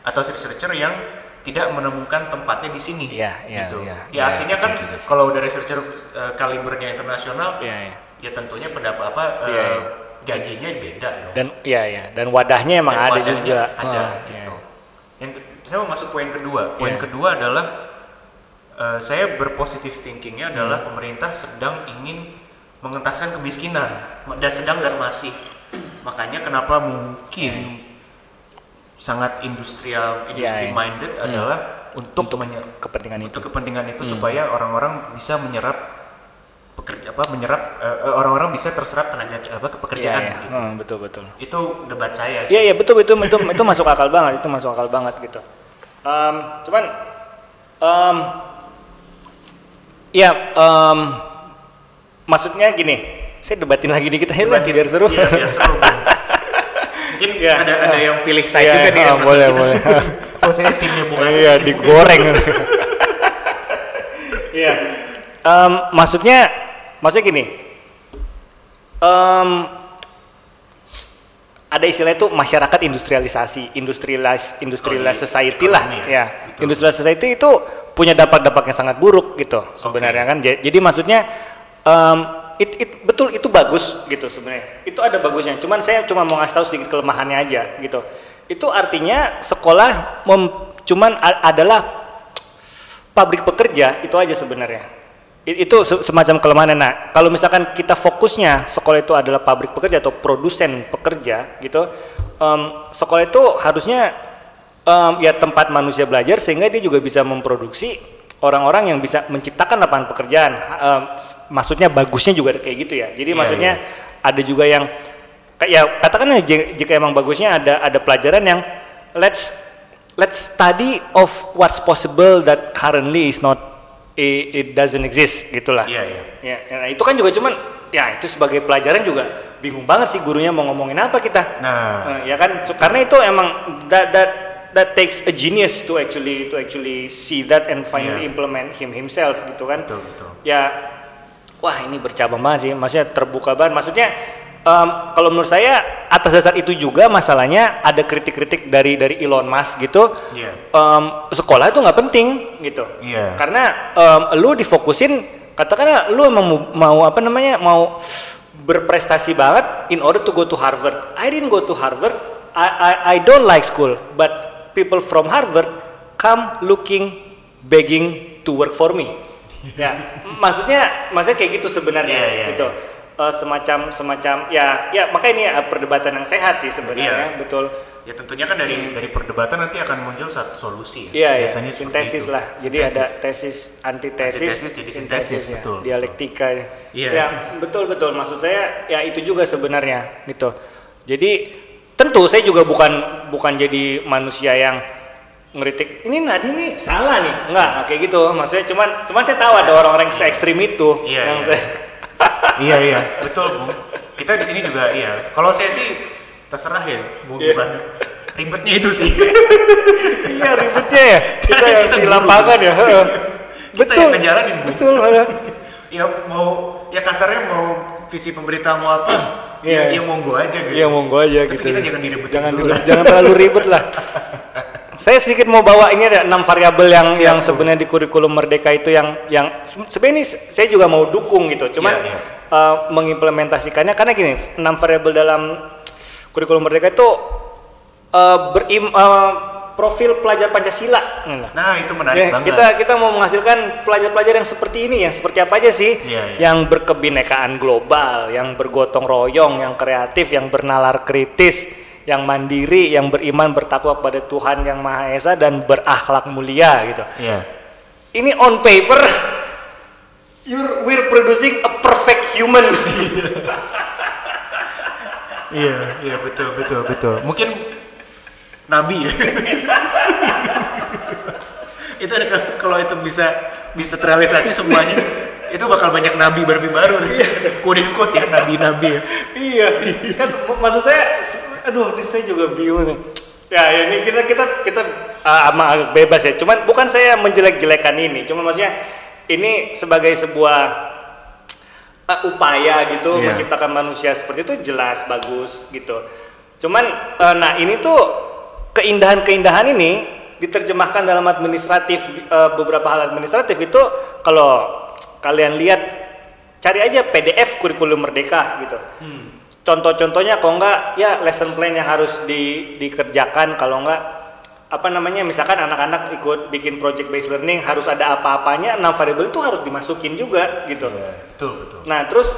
atau researcher yang tidak menemukan tempatnya di sini Iya, iya, gitu iya. ya Iya, artinya betul kan kalau udah researcher eh, kalibernya internasional Iya iya. Ya tentunya pendapat apa eh, Iya, iya. gajinya beda dong Dan iya iya. Dan wadahnya emang dan ada wadahnya juga. ada Oh, gitu. iya. Yang saya mau masuk poin kedua. Poin Iya. kedua adalah eh, saya berpositif thinkingnya adalah Hmm. pemerintah sedang ingin mengentaskan kemiskinan dan sedang dan masih. Makanya kenapa mungkin sangat industrial, industry iya. minded adalah untuk, Untuk kepentingan itu. untuk kepentingan itu supaya orang-orang bisa menyerap pekerja apa menyerap eh, orang-orang bisa terserap tenaga apa ke pekerjaan Iya, iya. gitu. Hmm, betul betul. Itu debat saya Iya sih. iya betul itu itu itu masuk akal banget itu masuk akal banget gitu. Em, cuman em ya em, maksudnya gini, saya debatin lagi dikit aja lah biar seru. Iya, biar seru. Mungkin Iya. ada ada yang pilih saya Iya, juga nih nonton boleh, kita. boleh. oh saya timnya Bung Aziz. Iya digoreng. Iya. Em, maksudnya maksudnya gini. Em, ada istilah itu masyarakat industrialisasi, industrialize, industrialized Oh, society lah, ya, ya. betul. Industrialized society itu punya dampak-dampak yang sangat buruk gitu sebenarnya kan. Ja- Jadi maksudnya em, it, it- betul itu bagus gitu sebenarnya. Itu ada bagusnya. Cuman saya cuma mau ngasih tahu sedikit kelemahannya aja gitu. Itu artinya sekolah mem- cuman a- adalah pabrik pekerja itu aja sebenarnya. Itu se- semacam kelemahan. Nah, kalau misalkan kita fokusnya sekolah itu adalah pabrik pekerja atau produsen pekerja gitu, em, sekolah itu harusnya em, ya tempat manusia belajar sehingga dia juga bisa memproduksi orang-orang yang bisa menciptakan lapangan pekerjaan. S- maksudnya bagusnya juga kayak gitu ya. Jadi Iya, maksudnya ada juga yang ya katakanlah j- jika emang bagusnya ada ada pelajaran yang let's let's study of what's possible that currently is not it, it doesn't exist gitulah. Iya, iya. Ya, nah itu kan juga cuman ya itu sebagai pelajaran juga bingung banget sih gurunya mau ngomongin apa kita. Nah. Eh, ya kan karena itu emang that that that takes a genius to actually to actually see that and finally Iya. implement him himself gitu kan. Betul, betul. Ya wah ini bercabang banget sih maksudnya terbuka banget maksudnya em, kalau menurut saya atas dasar itu juga masalahnya ada kritik-kritik dari dari Elon Musk gitu. Iya. em, sekolah itu nggak penting gitu. Iya. karena em, lu difokusin katakanlah lu emang mau, mau apa namanya mau berprestasi banget in order to go to Harvard. I didn't go to Harvard. I I, I don't like school. But people from Harvard come looking begging to work for me. Ya maksudnya maksudnya kayak gitu sebenarnya Iya, iya, gitu Eh, semacam semacam ya ya makanya ini eh, perdebatan yang sehat sih sebenarnya Iya. betul Ya tentunya kan dari dari perdebatan nanti akan muncul satu solusi. Hmm. Iya, iya. Biasanya seperti sintesis itu. lah. Jadi ada Sintesis. tesis, antitesis, Antitesis jadi sintesis, ya. betul, Dialektika. ya. Iya. Ya, betul betul. Maksud saya ya itu juga sebenarnya gitu. Jadi tentu saya juga bukan bukan jadi manusia yang ngeritik ini Nadi nih salah nih enggak nggak kayak gitu maksudnya cuman cuman saya tahu ada orang-orang se ekstrim itu Iya, yang iya. saya iya iya betul bung kita di sini juga iya kalau saya sih terserah ya bung Iya. Ivan ribetnya itu sih iya ribetnya ya kita Karena yang kita di lapangan ya heeh. Kita betul yang ngejalanin, Bu. betul ya mau ya kasarnya mau visi pemerintah mau apa Iya, ya, iya. ya monggo aja gitu Iya monggo aja Tapi gitu. kita jangan diribet jangan dulu jangan terlalu ribet lah. Saya sedikit mau bawa ini ada enam variabel yang Siap, yang sebenarnya di kurikulum Merdeka itu yang yang se- sebenarnya ini saya juga mau dukung gitu. Cuman Iya, iya. eh, mengimplementasikannya karena gini, enam variabel dalam kurikulum Merdeka itu eh, berim eh, profil pelajar Pancasila. Nah, nah itu menarik Ya, banget kita kita mau menghasilkan pelajar-pelajar yang seperti ini, yang seperti apa aja sih? Iya, iya. Yang berkebinekaan global, yang bergotong royong, yang kreatif, yang bernalar kritis, yang mandiri, yang beriman bertakwa kepada Tuhan yang Maha Esa dan berakhlak mulia gitu. Iya. Ini on paper you're we're producing a perfect human. Iya, iya betul betul betul. Mungkin nabi ya. itu ada kalau itu bisa bisa terrealisasi semuanya, itu bakal banyak nabi baru baru. Quote quote ya nabi-nabi ya. iya, kan mak- maksud saya, aduh, ini saya juga bingung nih. Ya, ya, ini kita kita kita uh, ama agak bebas ya. Cuman bukan saya menjelek-jelekan ini, cuma maksudnya ini sebagai sebuah uh, upaya gitu Iya. menciptakan manusia seperti itu jelas bagus gitu. Cuman uh, nah ini tuh keindahan-keindahan ini diterjemahkan dalam administratif uh, beberapa hal administratif itu kalau kalian lihat cari aja PDF kurikulum merdeka gitu. Contoh-contohnya kalau enggak ya lesson plan yang harus di, dikerjakan kalau enggak apa namanya misalkan anak-anak ikut bikin project based learning harus ada apa-apanya enam variabel itu harus dimasukin juga gitu. Iya, betul betul. Nah, terus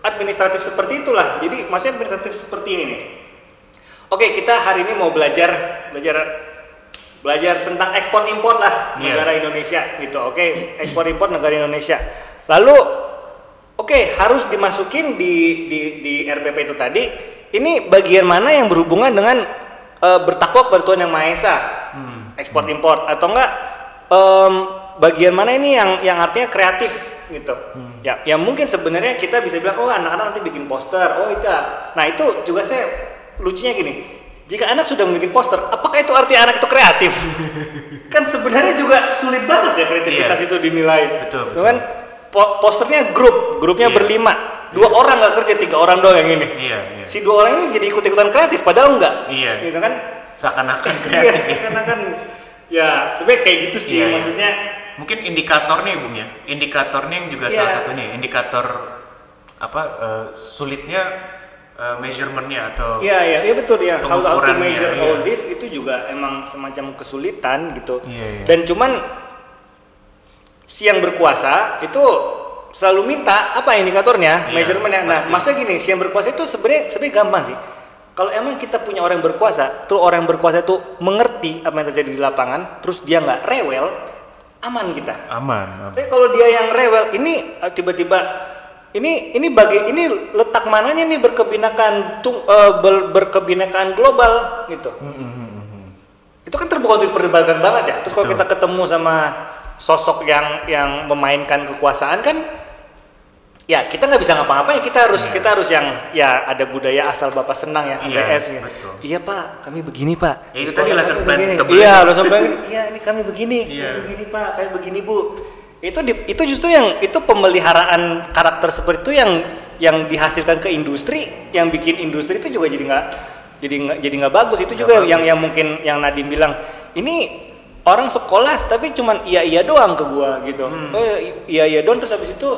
administratif seperti itulah. Jadi maksudnya administratif seperti ini nih. Oke, kita hari ini mau belajar belajar belajar tentang ekspor impor lah Iya. negara Indonesia gitu. Oke, ekspor impor negara Indonesia. Lalu oke, harus dimasukin di di di RPP itu tadi. Ini bagian mana yang berhubungan dengan eh, bertakwa kepada Tuhan yang Maha Esa? Ekspor impor atau enggak em, bagian mana ini yang yang artinya kreatif gitu. Ya, ya mungkin sebenarnya kita bisa bilang oh anak-anak nanti bikin poster. Oh itu. Nah, itu juga saya lucunya gini. Jika anak sudah membuat poster, apakah itu arti anak itu kreatif? kan sebenarnya juga sulit banget ya kreativitas Iya. itu dinilai. Betul, Tuh kan po- posternya grup, grupnya Iya. berlima. Dua orang nggak kerja, tiga orang doang yang ini. Iya, iya. Si dua orang ini jadi ikut-ikutan kreatif padahal enggak. Iya. Gitu kan? Seakan-akan Iya, kreatif ya. karena kan ya sebenarnya kayak gitu sih Iya, iya. maksudnya. Mungkin indikatornya ya, Bung ya. Indikatornya yang juga Iya. salah satunya. Indikator apa eh, sulitnya eh, measurementnya atau Iya iya iya betul ya. How, how to measure iya. all this itu juga emang semacam kesulitan gitu. Iya, iya. Dan cuman si yang berkuasa itu selalu minta apa indikatornya, Iya, measurementnya. Nah, pasti. maksudnya gini, si yang berkuasa itu sebenarnya sebenarnya gampang sih. Kalau emang kita punya orang yang berkuasa, terus orang yang berkuasa itu mengerti apa yang terjadi di lapangan, terus dia nggak rewel, aman kita. aman. aman. Tapi kalau dia yang rewel, ini eh, tiba-tiba ini ini bagi ini letak mananya nih berkebinekaan tung, eh, ber- berkebinekaan global gitu. Itu kan terbuka untuk diperdebatkan banget ya. Terus kalau kita ketemu sama sosok yang yang memainkan kekuasaan kan ya kita nggak bisa ngapa-ngapain kita harus kita harus yang ya ada budaya asal bapak senang ya Iya, ABS ya. betul. iya pak kami begini pak Ya, itu tadi lesson plan begini. iya lesson plan iya ini kami begini Iya. kami begini pak kami begini bu itu di- itu justru yang itu pemeliharaan karakter seperti itu yang yang dihasilkan ke industri yang bikin industri itu juga jadi nggak jadi nggak jadi nggak bagus itu Nggak juga yang bagus. yang mungkin yang Nadim bilang ini orang sekolah tapi cuman iya iya doang ke gua gitu Hmm. oh iya iya doang terus habis itu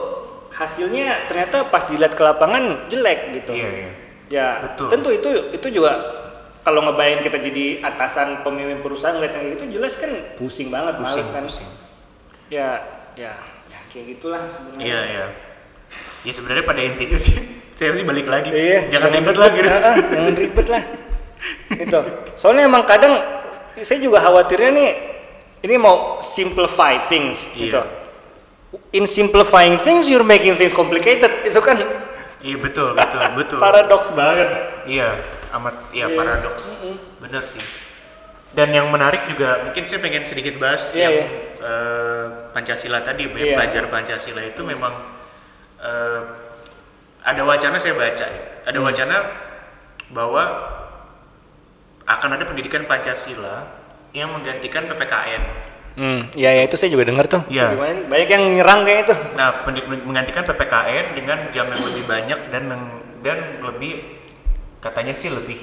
hasilnya ternyata pas dilihat ke lapangan jelek gitu Iya, iya. ya Betul. tentu itu itu juga kalau ngebayang kita jadi atasan pemimpin perusahaan ngeliat yang gitu jelas kan pusing banget Pusing, males kan pusing. ya ya ya kayak gitulah sebenarnya Iya, iya. Ya sebenarnya pada intinya sih saya sih balik lagi. Iya, jangan ribet lah gitu. Ah, ah, jangan ribet lah. itu. Soalnya emang kadang saya juga khawatirnya nih ini mau simplify things Iya. gitu. In simplifying things you're making things complicated. Itu kan Iya betul, betul, betul. paradoks banget. Iya, amat iya Iya. paradoks. Bener sih. Dan yang menarik juga mungkin saya pengen sedikit bahas Iya, yang iya. eh, Pancasila tadi, ya, Iya. belajar Pancasila itu memang eh, ada wacana saya baca ya, Hmm. ada wacana bahwa akan ada pendidikan Pancasila yang menggantikan PPKN. Hmm, ya ya itu saya juga dengar tuh. Iya. Sih? Banyak yang nyerang kayak itu. Nah, menggantikan PPKN dengan jam yang lebih banyak dan dan lebih katanya sih lebih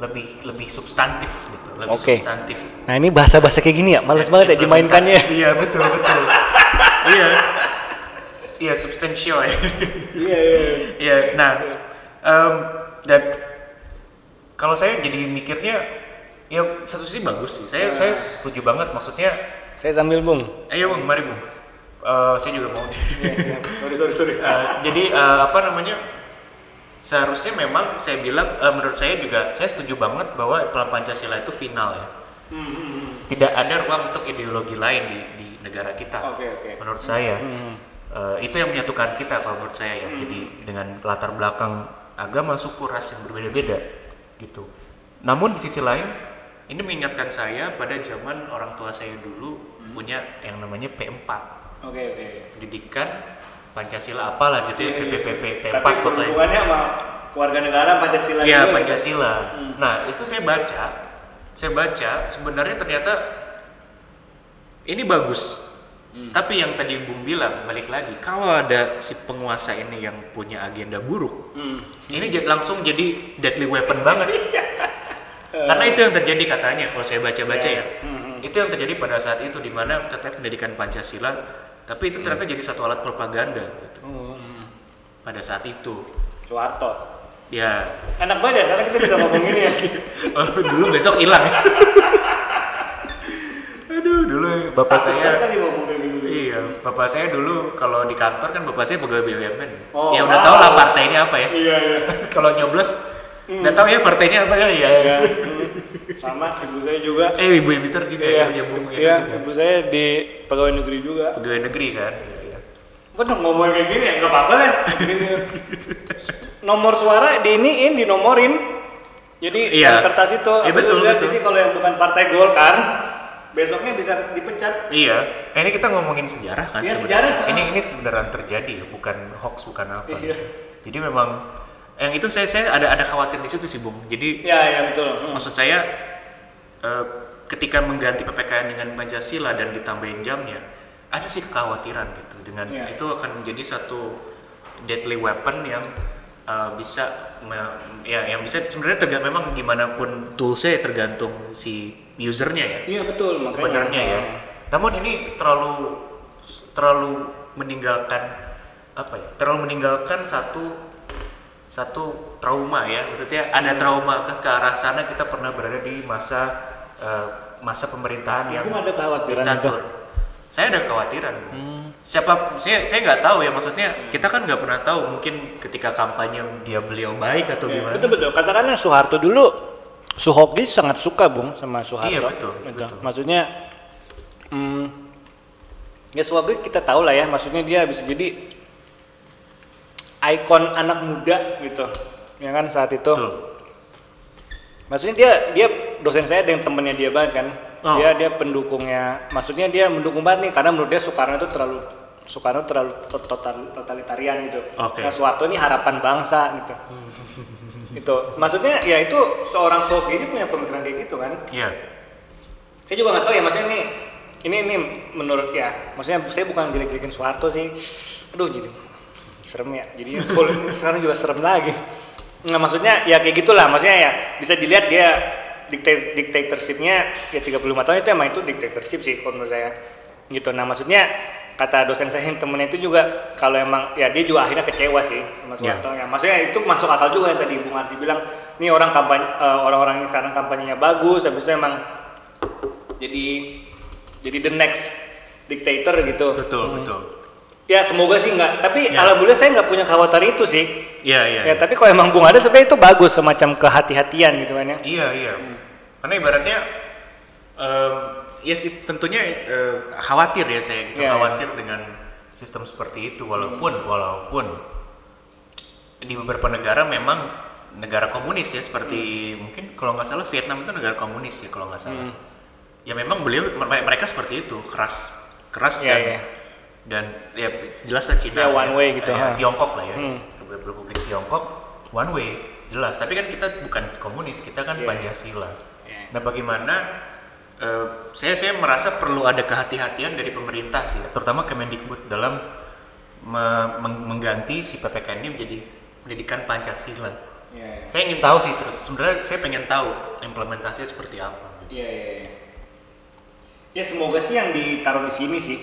lebih lebih substantif gitu, lebih Oke. substantif. Nah ini bahasa-bahasa kayak gini ya, males banget ya dimainkannya. Iya betul betul. iya. Iya substansial ya. Iya iya. Iya. Nah, em, dan kalau saya jadi mikirnya ya satu sisi bagus sih. Saya saya setuju banget maksudnya. Saya sambil bung. Ayo bung, mari bung. Eh, saya juga mau. nih. sorry sorry sorry. Eh, jadi eh, apa namanya? Seharusnya memang saya bilang eh, menurut saya juga saya setuju banget bahwa pelan Pancasila itu final ya. Tidak ada ruang untuk ideologi lain di, di negara kita. Oke, oke. Menurut saya eh, itu yang menyatukan kita kalau menurut saya ya. Jadi dengan latar belakang agama, suku, ras yang berbeda-beda gitu. Namun di sisi lain ini mengingatkan saya pada zaman orang tua saya dulu punya yang namanya P4 Oke oke. pendidikan Pancasila apalah gitu ya PPP P4 Iya, Tapi hubungannya sama keluarga negara Pancasila Iya Pancasila. Nah itu saya baca, saya baca sebenarnya ternyata ini bagus. Tapi yang tadi Bung bilang balik lagi, kalau ada si penguasa ini yang punya agenda buruk, ini jadi langsung jadi deadly weapon banget. Karena itu yang terjadi katanya kalau saya baca-baca ya. Itu yang terjadi pada saat itu di mana tetap pendidikan Pancasila, tapi itu ternyata jadi satu alat propaganda gitu. Hmm. Pada saat itu. Soeharto. Ya, Enak banget ya, karena kita bisa ngomong ini ya. Oh, dulu besok hilang ya. Aduh, dulu bapak saya kan kayak gini. Iya, bapak saya dulu kalau di kantor kan bapak saya pegawai BUMN. Oh, ya udah wow. tau lah partainya apa ya. Iya iya. kalau nyoblos udah tahu ya partainya apa ya. Iya. Ya, hmm. Sama ibu saya juga. Eh ibu Peter juga Iya, ya punya bung iya, juga. ibu saya di pegawai negeri juga. Pegawai negeri kan. Iya, iya. Bener ngomong kayak gini ya, nggak apa-apa lah. Nomor suara di iniin, dinomorin. Jadi Iya. kertas itu, Iya, betul, betul. Jadi kalau yang bukan partai Golkar, besoknya bisa dipecat. Iya, eh, ini kita ngomongin sejarah kan? Iya, sejarah. Ini ini beneran terjadi ya, bukan hoax, bukan apa. Iya. gitu. Jadi memang yang itu saya saya ada ada khawatir di situ sih, Bung. Jadi Ya, ya betul. Hmm. maksud saya eh, ketika mengganti PPKN dengan Pancasila dan ditambahin jamnya, ada sih kekhawatiran gitu dengan Iya. itu akan menjadi satu deadly weapon yang eh, bisa me- ya yang bisa sebenarnya tergantung memang gimana pun toolsnya ya tergantung si usernya ya Iya betul. makanya. sebenarnya ya. Namun ini terlalu terlalu meninggalkan apa ya? Terlalu meninggalkan satu satu trauma ya. Maksudnya ada trauma ke, ke arah sana kita pernah berada di masa eh, masa pemerintahan yang ada kekhawatiran diktatur. Saya ada kekhawatiran. Bu. Siapa saya saya nggak tahu ya maksudnya kita kan nggak pernah tahu mungkin ketika kampanye dia beliau baik atau Ya, gimana. betul betul. Katakanlah Soeharto dulu, Suhoki sangat suka bung sama Soeharto. Iya, betul, Gitu. betul. Maksudnya, hmm, ya Suhoki kita tahu lah ya. Maksudnya dia bisa jadi ikon anak muda gitu, ya kan saat itu. Betul. Maksudnya dia dia dosen saya dengan temennya dia banget kan. Oh. Dia dia pendukungnya. Maksudnya dia mendukung banget nih karena menurut dia Soekarno itu terlalu Soekarno terlalu total, totalitarian gitu. Oke. Nah, Soeharto ini harapan bangsa gitu. itu maksudnya ya itu seorang Soeharto ini punya pemikiran kayak gitu kan. Iya. Saya juga nggak tahu ya maksudnya ini ini ini menurut ya maksudnya saya bukan jelek-jelekin Soeharto sih. Aduh jadi serem ya. Jadi ini sekarang juga serem lagi. Nggak maksudnya ya kayak gitulah maksudnya ya bisa dilihat dia dikta- dictatorshipnya ya 35 tahun itu emang itu dictatorship sih kalau menurut saya gitu nah maksudnya kata dosen saya yang temennya itu juga kalau emang ya dia juga akhirnya kecewa sih Ya. Soeharto ya maksudnya itu masuk akal juga yang tadi Bung Arsi bilang nih orang kampanye eh, orang-orang ini sekarang kampanyenya bagus habis itu emang jadi jadi the next dictator gitu Betul, betul. Ya semoga sih enggak tapi Ya. alhamdulillah saya nggak punya kekhawatiran itu sih Iya, iya. ya tapi kalau emang Bung ada sebenarnya itu bagus semacam kehati-hatian gitu kan ya Iya iya. Karena ibaratnya em, ya sih tentunya eh, khawatir ya saya gitu Iya, khawatir dengan sistem seperti itu walaupun walaupun di beberapa negara memang negara komunis ya seperti mungkin kalau nggak salah Vietnam itu negara komunis ya kalau nggak salah. ya memang beliau me- mereka seperti itu keras keras Iya, dan iya. Dan ya jelas lah Cina Ya, one way gitu, ya. Tiongkok lah ya Hmm. Republik Tiongkok one way jelas tapi kan kita bukan komunis kita kan Iya. Pancasila Iya. nah bagaimana eh, saya saya merasa perlu ada kehati-hatian dari pemerintah sih terutama Kemendikbud dalam me- meng- mengganti si PPKN ini menjadi pendidikan Pancasila Iya, saya ingin tahu sih terus sebenarnya saya pengen tahu implementasinya seperti apa gitu. Iya, iya, iya. Ya semoga sih yang ditaruh di sini sih.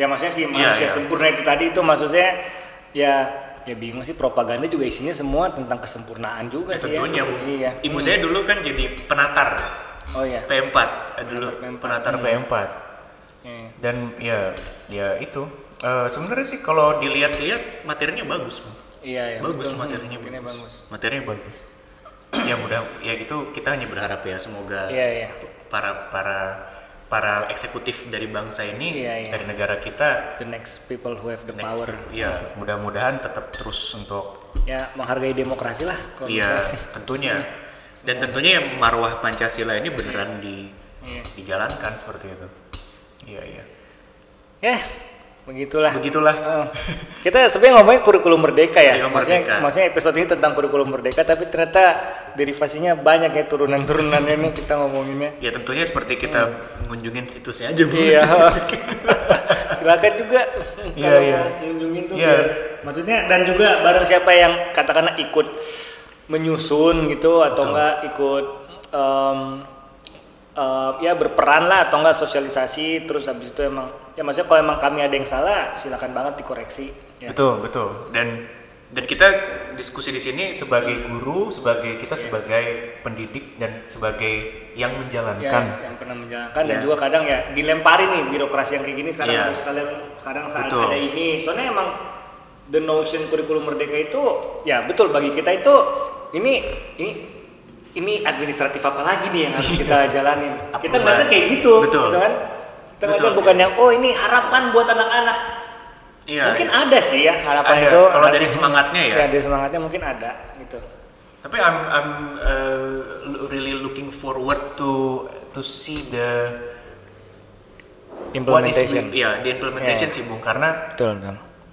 Ya maksudnya sih manusia iya. sempurna itu tadi itu maksudnya ya ya bingung sih propaganda juga isinya semua tentang kesempurnaan juga Ya, sih tentunya ya. Bu. Iya. ibu Hmm. saya dulu kan jadi penatar Oh iya. P4 eh, dulu P4. penatar Hmm. P4 Iya. dan ya ya itu Eh, sebenarnya sih kalau dilihat-lihat materinya bagus Bu. Iya, iya. bagus betul. materinya Hmm, materinya bagus. materinya bagus ya mudah ya itu kita hanya berharap ya semoga Iya, iya. para para para eksekutif dari bangsa ini Iya, iya. dari negara kita The next people who have the next- power. ya mudah-mudahan tetap terus untuk Ya menghargai demokrasi lah kalau Iya, tentunya. Dan tentunya yang marwah Pancasila ini beneran di Iya. dijalankan seperti itu. Iya, iya. Ya, begitulah. Begitulah. Kita sebenarnya ngomongin kurikulum merdeka ya. Kurikulum maksudnya, merdeka. maksudnya episode ini tentang kurikulum merdeka, tapi ternyata derivasinya banyak ya turunan-turunannya nih kita ngomonginnya. Ya tentunya seperti kita ngunjungin situsnya aja, Bu. Hmm. Iya. Silakan juga Iya, kalau iya. ngunjungin tuh Iya. biar maksudnya dan juga bareng siapa yang katakanlah ikut menyusun gitu atau Betul. enggak ikut em, em, ya berperan lah atau enggak sosialisasi terus habis itu emang ya maksudnya kalau emang kami ada yang salah silakan banget dikoreksi ya. Betul, betul. Dan dan kita diskusi di sini sebagai guru, sebagai kita sebagai pendidik dan sebagai yang Ya, menjalankan. yang pernah menjalankan dan Ya. juga kadang ya dilemparin nih birokrasi yang kayak gini sekarang Iya. harus kalian kadang saat Betul. ada ini soalnya emang the notion kurikulum merdeka itu ya betul bagi kita itu ini ini ini administratif apa lagi nih yang harus kita jalanin Apa kita ngeliatnya kayak gitu Betul. gitu kan kita ngeliatnya bukan yang oh ini harapan buat anak-anak Iya. mungkin ada sih ya harapan Ada. itu Kalau dari semangatnya ya. ya dari semangatnya mungkin ada gitu Tapi I'm I'm uh, really looking forward to to see the is implementation ya the implementation Yeah. sih Bung karena betul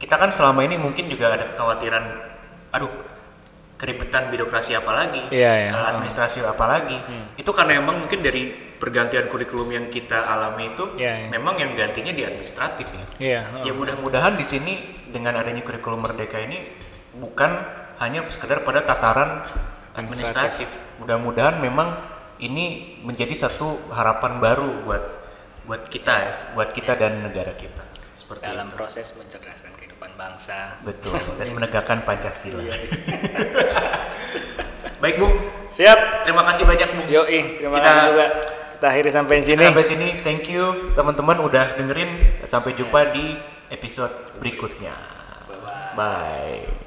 kita kan selama ini mungkin juga ada kekhawatiran aduh keribetan birokrasi apa lagi Iya, iya. eh, administrasi apa lagi. Itu karena emang mungkin dari pergantian kurikulum yang kita alami itu Iya, iya. memang yang gantinya di administratif ya. Iya ya mudah-mudahan di sini dengan adanya kurikulum merdeka ini bukan hanya sekedar pada tataran administratif. Mudah-mudahan memang ini menjadi satu harapan baru buat buat kita ya, buat kita dan negara kita. Seperti dalam itu. proses mencerdaskan bangsa. Betul. Dan menegakkan pancasila. Iya, baik bung siap. Terima kasih banyak bung Yoi, terima Kita- kasih juga. Kita akhiri sampai Kita sini. sampai sini. Thank you teman-teman udah dengerin. Sampai jumpa di episode berikutnya. Bye